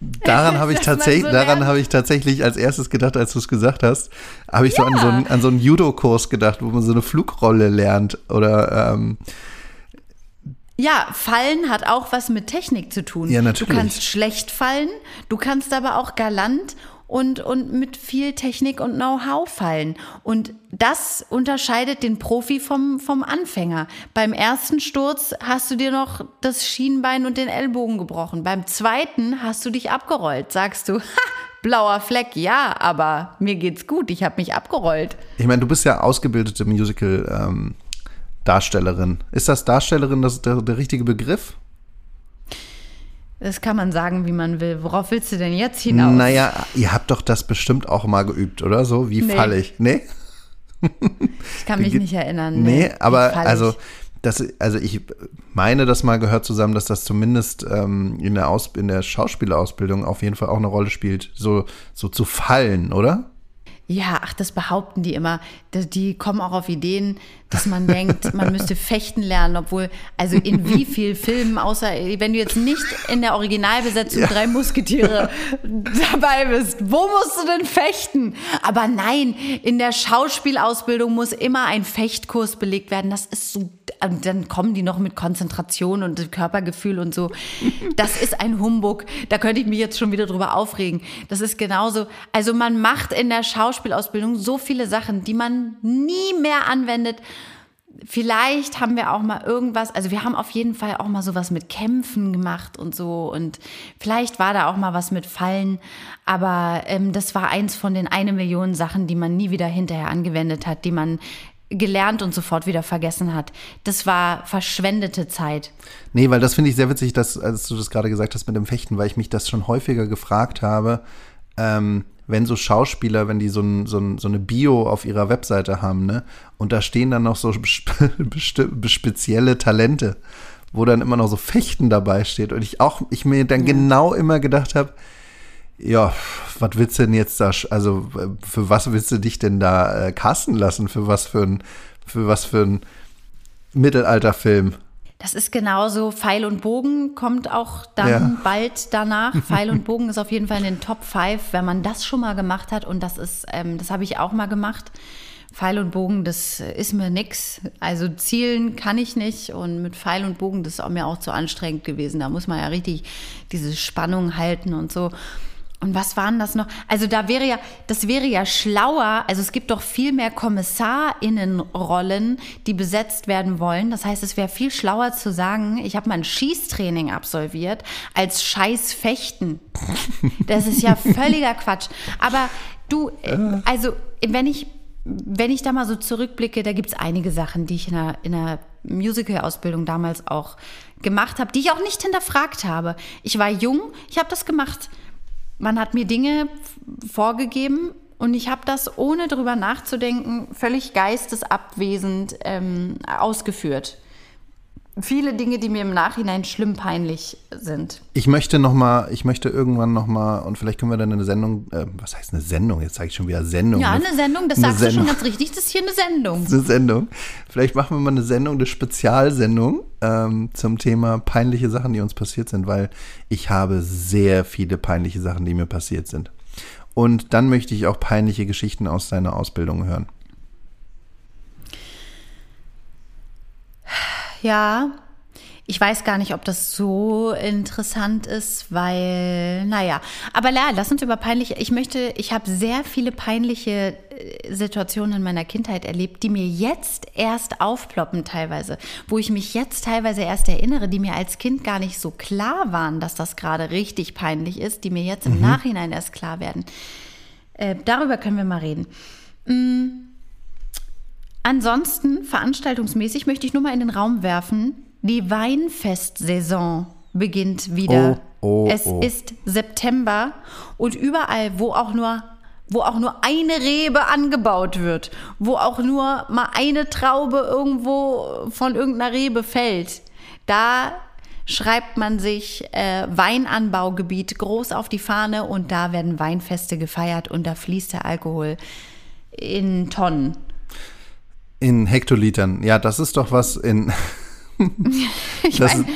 daran habe ich tatsächlich, so daran habe ich tatsächlich als erstes gedacht, als du es gesagt hast, habe ich so an Ja. so einen, an so einen Judo-Kurs gedacht, wo man so eine Flugrolle lernt oder ähm, Ja, Fallen hat auch was mit Technik zu tun. Ja, natürlich. Du kannst schlecht fallen, du kannst aber auch galant und, und mit viel Technik und Know-how fallen. Und das unterscheidet den Profi vom, vom Anfänger. Beim ersten Sturz hast du dir noch das Schienbein und den Ellbogen gebrochen. Beim zweiten hast du dich abgerollt. Sagst du, ha, blauer Fleck, ja, aber mir geht's gut, ich habe mich abgerollt. ich meine, du bist ja ausgebildete Musical ähm, Darstellerin. Ist das Darstellerin das der, der richtige Begriff? Das kann man sagen, wie man will. Worauf willst du denn jetzt hinaus? Naja, ihr habt doch das bestimmt auch mal geübt, oder so? Wie Nee. falle ich? Nee? Ich kann mich nicht erinnern. Nee, aber Wie fall also, ich? das, also ich meine, das mal gehört zusammen, dass das zumindest ähm, in, der Aus, in der Schauspielausbildung auf jeden Fall auch eine Rolle spielt, so, so zu fallen, oder? Ja, ach, das behaupten die immer. Die kommen auch auf Ideen, dass man denkt, man müsste fechten lernen, obwohl, also in wie vielen Filmen, außer wenn du jetzt nicht in der Originalbesetzung drei Musketiere dabei bist, wo musst du denn fechten? Aber nein, in der Schauspielausbildung muss immer ein Fechtkurs belegt werden. Das ist so, und dann kommen die noch mit Konzentration und Körpergefühl und so. Das ist ein Humbug. Da könnte ich mich jetzt schon wieder drüber aufregen. Das ist genauso. Also man macht in der Schauspielausbildung so viele Sachen, die man nie mehr anwendet. Vielleicht haben wir auch mal irgendwas, also wir haben auf jeden Fall auch mal sowas mit Kämpfen gemacht und so und vielleicht war da auch mal was mit Fallen, aber ähm, das war eins von den eine Million Sachen, die man nie wieder hinterher angewendet hat, die man gelernt und sofort wieder vergessen hat. Das war verschwendete Zeit. Nee, weil das finde ich sehr witzig, dass, als du das gerade gesagt hast mit dem Fechten, weil ich mich das schon häufiger gefragt habe, ähm, wenn so Schauspieler, wenn die so, ein, so, ein, so eine Bio auf ihrer Webseite haben, ne, und da stehen dann noch so spezielle Talente, wo dann immer noch so Fechten dabei steht und ich auch, ich mir dann genau immer gedacht habe, ja, was willst du denn jetzt da, also für was willst du dich denn da äh, casten lassen? Für was für ein, für was für ein Mittelalterfilm? Das ist genauso. Pfeil und Bogen kommt auch dann Ja. bald danach. Pfeil und Bogen ist auf jeden Fall in den Top 5, wenn man das schon mal gemacht hat. Und das ist, ähm, das habe ich auch mal gemacht. Pfeil und Bogen, das ist mir nix. Also zielen kann ich nicht. Und mit Pfeil und Bogen, das ist auch mir auch zu anstrengend gewesen. Da muss man ja richtig diese Spannung halten und so. Und was waren das noch? Also da wäre ja, das wäre ja schlauer. Also es gibt doch viel mehr KommissarInnenrollen, die besetzt werden wollen. Das heißt, es wäre viel schlauer zu sagen, ich habe mal ein Schießtraining absolviert, als Scheiß fechten. Das ist ja völliger Quatsch. Aber du, äh, also wenn ich, wenn ich da mal so zurückblicke, da gibt es einige Sachen, die ich in der, in der Musical-Ausbildung damals auch gemacht habe, die ich auch nicht hinterfragt habe. Ich war jung, ich habe das gemacht man hat mir Dinge vorgegeben und ich habe das, ohne drüber nachzudenken, völlig geistesabwesend ähm, ausgeführt. Viele Dinge, die mir im Nachhinein schlimm peinlich sind. Ich möchte noch mal, ich möchte irgendwann noch mal und vielleicht können wir dann eine Sendung, äh, was heißt eine Sendung? Jetzt sage ich schon wieder Sendung. Ja, eine, eine Sendung, das sagst Sendung. du schon ganz richtig, das ist hier eine Sendung. Das ist eine Sendung. Vielleicht machen wir mal eine Sendung, eine Spezialsendung ähm, zum Thema peinliche Sachen, die uns passiert sind, weil ich habe sehr viele peinliche Sachen, die mir passiert sind. Und dann möchte ich auch peinliche Geschichten aus deiner Ausbildung hören. Ja, ich weiß gar nicht, ob das so interessant ist, weil, naja, aber ja, lass uns über peinliche, ich möchte, ich habe sehr viele peinliche äh, Situationen in meiner Kindheit erlebt, die mir jetzt erst aufploppen teilweise, wo ich mich jetzt teilweise erst erinnere, die mir als Kind gar nicht so klar waren, dass das gerade richtig peinlich ist, die mir jetzt im mhm. Nachhinein erst klar werden. Äh, darüber können wir mal reden. Mhm. Ansonsten, veranstaltungsmäßig, möchte ich nur mal in den Raum werfen, die Weinfestsaison beginnt wieder. Oh, oh, es oh. ist September und überall, wo auch nur wo auch nur eine Rebe angebaut wird, wo auch nur mal eine Traube irgendwo von irgendeiner Rebe fällt, da schreibt man sich äh, Weinanbaugebiet groß auf die Fahne und da werden Weinfeste gefeiert und da fließt der Alkohol in Tonnen. In Hektolitern. Ja, das ist doch was in. ich, das, mein,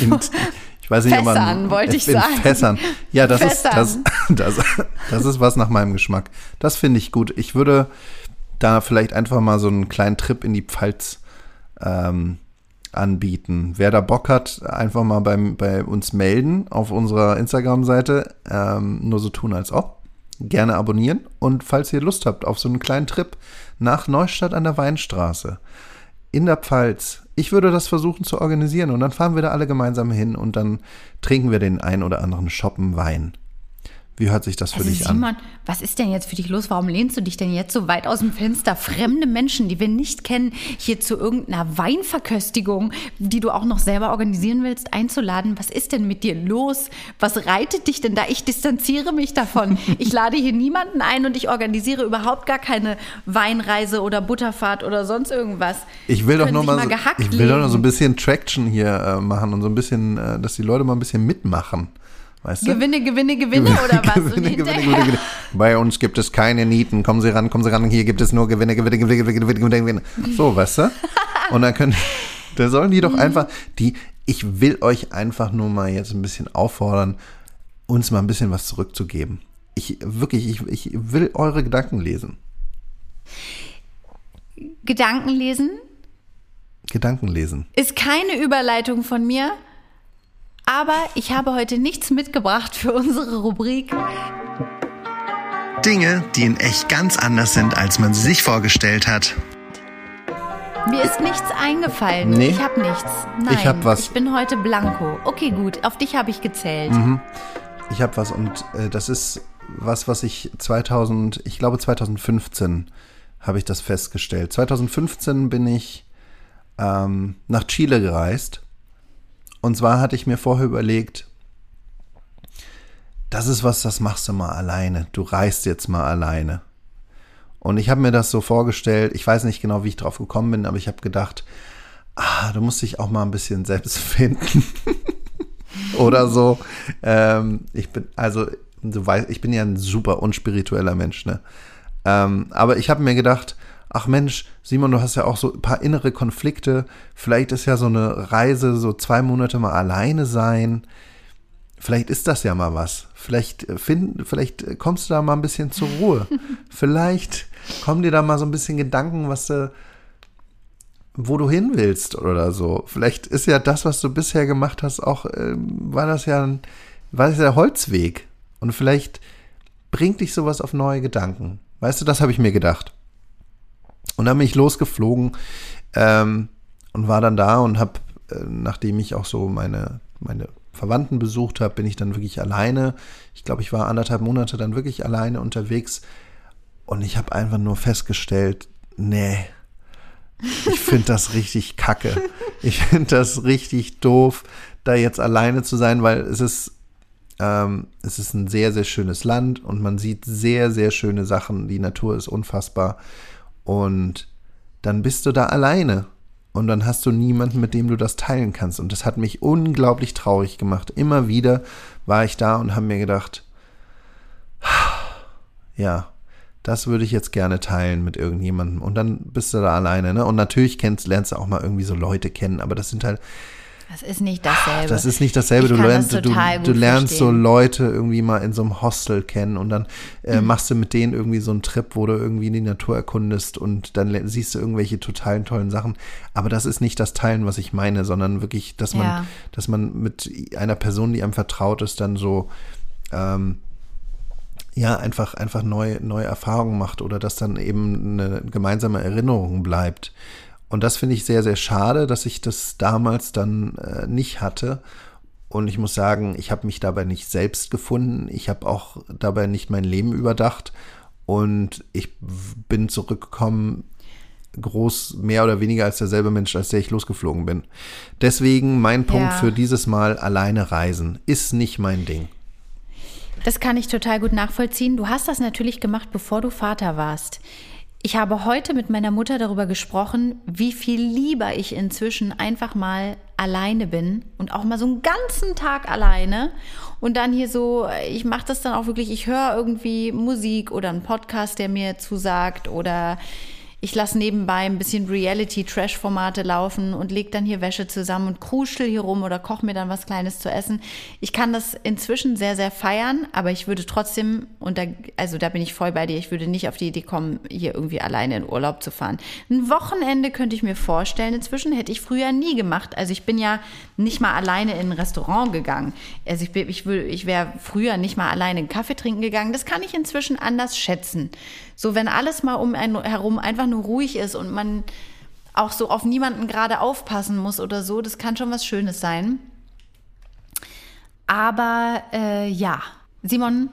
in, ich weiß nicht, Fässern, ob man, wollte ich in sagen. Fässern. Ja, das Fässern. ist das, das, das ist was nach meinem Geschmack. Das finde ich gut. Ich würde da vielleicht einfach mal so einen kleinen Trip in die Pfalz ähm, anbieten. Wer da Bock hat, einfach mal beim, bei uns melden auf unserer Instagram-Seite. Ähm, nur so tun als ob. Gerne abonnieren. Und falls ihr Lust habt auf so einen kleinen Trip nach Neustadt an der Weinstraße in der Pfalz. Ich würde das versuchen zu organisieren und dann fahren wir da alle gemeinsam hin und dann trinken wir den ein oder anderen Shoppen Wein. Wie hört sich das für also dich Simon, an? Was ist denn jetzt für dich los? Warum lehnst du dich denn jetzt so weit aus dem Fenster? Fremde Menschen, die wir nicht kennen, hier zu irgendeiner Weinverköstigung, die du auch noch selber organisieren willst, einzuladen. Was ist denn mit dir los? Was reitet dich denn da? Ich distanziere mich davon. Ich lade hier niemanden ein und ich organisiere überhaupt gar keine Weinreise oder Butterfahrt oder sonst irgendwas. Ich will doch noch mal, so, ich will doch noch so ein bisschen Traction hier äh, machen und so ein bisschen, äh, dass die Leute mal ein bisschen mitmachen. Weißt du? Gewinne, Gewinne, Gewinne oder was? Gewinne, Gewinne, Gewinne, Gewinne. Bei uns gibt es keine Nieten. Kommen Sie ran, kommen Sie ran. Hier gibt es nur Gewinne, Gewinne, Gewinne, Gewinne, Gewinne, Gewinne. So, weißt du? Und dann können, da sollen die doch mhm. einfach, die, ich will euch einfach nur mal jetzt ein bisschen auffordern, uns mal ein bisschen was zurückzugeben. Ich, wirklich, ich, ich will eure Gedanken lesen. Gedanken lesen? Gedanken lesen. Ist keine Überleitung von mir. Aber ich habe heute nichts mitgebracht für unsere Rubrik. Dinge, die in echt ganz anders sind, als man sie sich vorgestellt hat. Mir ist nichts eingefallen. Nee. Ich habe nichts. Nein, ich habe was. Ich bin heute blanko. Okay, gut. Auf dich habe ich gezählt. Mhm. Ich habe was und äh, das ist was, was ich 2000, ich glaube 2015 habe ich das festgestellt. 2015 bin ich ähm, nach Chile gereist und zwar hatte ich mir vorher überlegt, das ist was, das machst du mal alleine. Du reist jetzt mal alleine. Und ich habe mir das so vorgestellt, ich weiß nicht genau, wie ich drauf gekommen bin, aber ich habe gedacht, ah, du musst dich auch mal ein bisschen selbst finden. Oder so. Ähm, ich bin, also, du weißt, ich bin ja ein super unspiritueller Mensch, ne? Ähm, aber ich habe mir gedacht, ach Mensch, Simon, du hast ja auch so ein paar innere Konflikte. Vielleicht ist ja so eine Reise, so zwei Monate mal alleine sein. Vielleicht ist das ja mal was. Vielleicht, äh, find, vielleicht kommst du da mal ein bisschen zur Ruhe. vielleicht kommen dir da mal so ein bisschen Gedanken, was du, wo du hin willst oder so. Vielleicht ist ja das, was du bisher gemacht hast, auch, äh, war das ja ein, war das ja der Holzweg. Und vielleicht bringt dich sowas auf neue Gedanken. Weißt du, das habe ich mir gedacht. Und dann bin ich losgeflogen ähm, und war dann da und habe, äh, nachdem ich auch so meine, meine Verwandten besucht habe, bin ich dann wirklich alleine. Ich glaube, ich war anderthalb Monate dann wirklich alleine unterwegs und ich habe einfach nur festgestellt, nee, ich finde das richtig kacke. Ich finde das richtig doof, da jetzt alleine zu sein, weil es ist, ähm, es ist ein sehr, sehr schönes Land und man sieht sehr, sehr schöne Sachen. Die Natur ist unfassbar. Und dann bist du da alleine. Und dann hast du niemanden, mit dem du das teilen kannst. Und das hat mich unglaublich traurig gemacht. Immer wieder war ich da und habe mir gedacht, ja, das würde ich jetzt gerne teilen mit irgendjemandem. Und dann bist du da alleine, ne? Und natürlich kennst, lernst du auch mal irgendwie so Leute kennen, aber das sind halt. Das ist nicht dasselbe. Das ist nicht dasselbe. Du lernst, du, du lernst verstehen. so Leute irgendwie mal in so einem Hostel kennen und dann äh, mhm. machst du mit denen irgendwie so einen Trip, wo du irgendwie die Natur erkundest und dann siehst du irgendwelche totalen tollen Sachen. Aber das ist nicht das Teilen, was ich meine, sondern wirklich, dass man, ja. dass man mit einer Person, die einem vertraut ist, dann so ähm, ja, einfach, einfach neue, neue Erfahrungen macht oder dass dann eben eine gemeinsame Erinnerung bleibt. Und das finde ich sehr, sehr schade, dass ich das damals dann äh, nicht hatte. Und ich muss sagen, ich habe mich dabei nicht selbst gefunden. Ich habe auch dabei nicht mein Leben überdacht. Und ich bin zurückgekommen, groß mehr oder weniger als derselbe Mensch, als der ich losgeflogen bin. Deswegen mein Punkt ja. für dieses Mal alleine reisen ist nicht mein Ding. Das kann ich total gut nachvollziehen. Du hast das natürlich gemacht, bevor du Vater warst. Ich habe heute mit meiner Mutter darüber gesprochen, wie viel lieber ich inzwischen einfach mal alleine bin und auch mal so einen ganzen Tag alleine und dann hier so, ich mache das dann auch wirklich, ich höre irgendwie Musik oder einen Podcast, der mir zusagt oder ich lasse nebenbei ein bisschen Reality-Trash-Formate laufen und lege dann hier Wäsche zusammen und kruschel hier rum oder koche mir dann was Kleines zu essen. Ich kann das inzwischen sehr, sehr feiern, aber ich würde trotzdem, und da, also da bin ich voll bei dir, ich würde nicht auf die Idee kommen, hier irgendwie alleine in Urlaub zu fahren. Ein Wochenende könnte ich mir vorstellen. Inzwischen hätte ich früher nie gemacht. Also ich bin ja nicht mal alleine in ein Restaurant gegangen. Also ich, ich, ich wäre früher nicht mal alleine einen Kaffee trinken gegangen. Das kann ich inzwischen anders schätzen. So, wenn alles mal um einen herum einfach nur ruhig ist und man auch so auf niemanden gerade aufpassen muss oder so, das kann schon was Schönes sein. Aber äh, ja, Simon,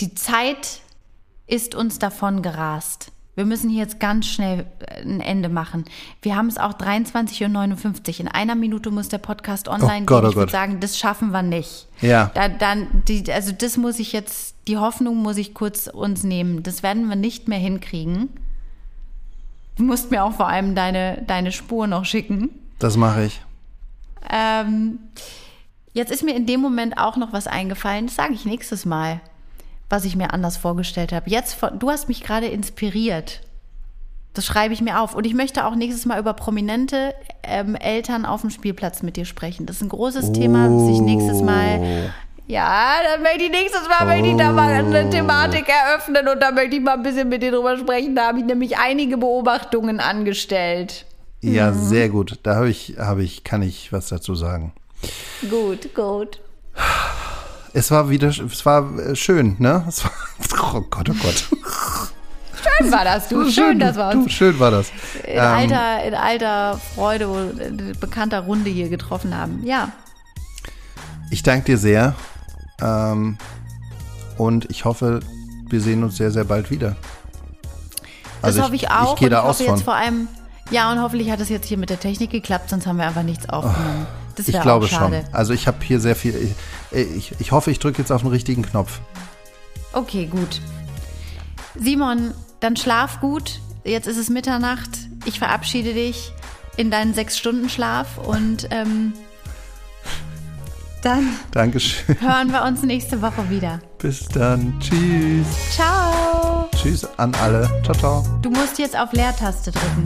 die Zeit ist uns davon gerast. Wir müssen hier jetzt ganz schnell äh, ein Ende machen. Wir haben es auch 23.59 Uhr. In einer Minute muss der Podcast online oh Gott, gehen. Ich oh würde sagen, das schaffen wir nicht. Ja. Da, dann, die, also das muss ich jetzt, die Hoffnung muss ich kurz uns nehmen. Das werden wir nicht mehr hinkriegen. Du musst mir auch vor allem deine, deine Spur noch schicken. Das mache ich. Ähm, jetzt ist mir in dem Moment auch noch was eingefallen. Das sage ich nächstes Mal was ich mir anders vorgestellt habe. Jetzt, du hast mich gerade inspiriert. Das schreibe ich mir auf. Und ich möchte auch nächstes Mal über prominente ähm, Eltern auf dem Spielplatz mit dir sprechen. Das ist ein großes oh. Thema, das ich nächstes Mal. Ja, dann möchte ich nächstes Mal, oh. möchte ich da mal eine Thematik eröffnen und da möchte ich mal ein bisschen mit dir drüber sprechen. Da habe ich nämlich einige Beobachtungen angestellt. Ja, mhm. sehr gut. Da habe ich, habe ich, kann ich was dazu sagen. Gut, gut es war wieder, es war äh, schön, ne? Es war, oh Gott, oh Gott. Schön war das, du. Schön, schön das war du, Schön war das. In, ähm, alter, in alter Freude und äh, bekannter Runde hier getroffen haben. Ja. Ich danke dir sehr. Ähm, und ich hoffe, wir sehen uns sehr, sehr bald wieder. Also das hoffe ich auch. Ich, ich gehe da aus von. vor allem, ja, und hoffentlich hat es jetzt hier mit der Technik geklappt, sonst haben wir einfach nichts aufgenommen. Oh. Das ich glaube schon. Also ich habe hier sehr viel. Ich, ich, hoffe, ich drücke jetzt auf den richtigen Knopf. Okay, gut. Simon, dann schlaf gut. Jetzt ist es Mitternacht. Ich verabschiede dich in deinen sechs Stunden Schlaf und ähm, dann Dankeschön. hören wir uns nächste Woche wieder. Bis dann. Tschüss. Ciao. Tschüss an alle. Ciao, ciao. Du musst jetzt auf Leertaste drücken.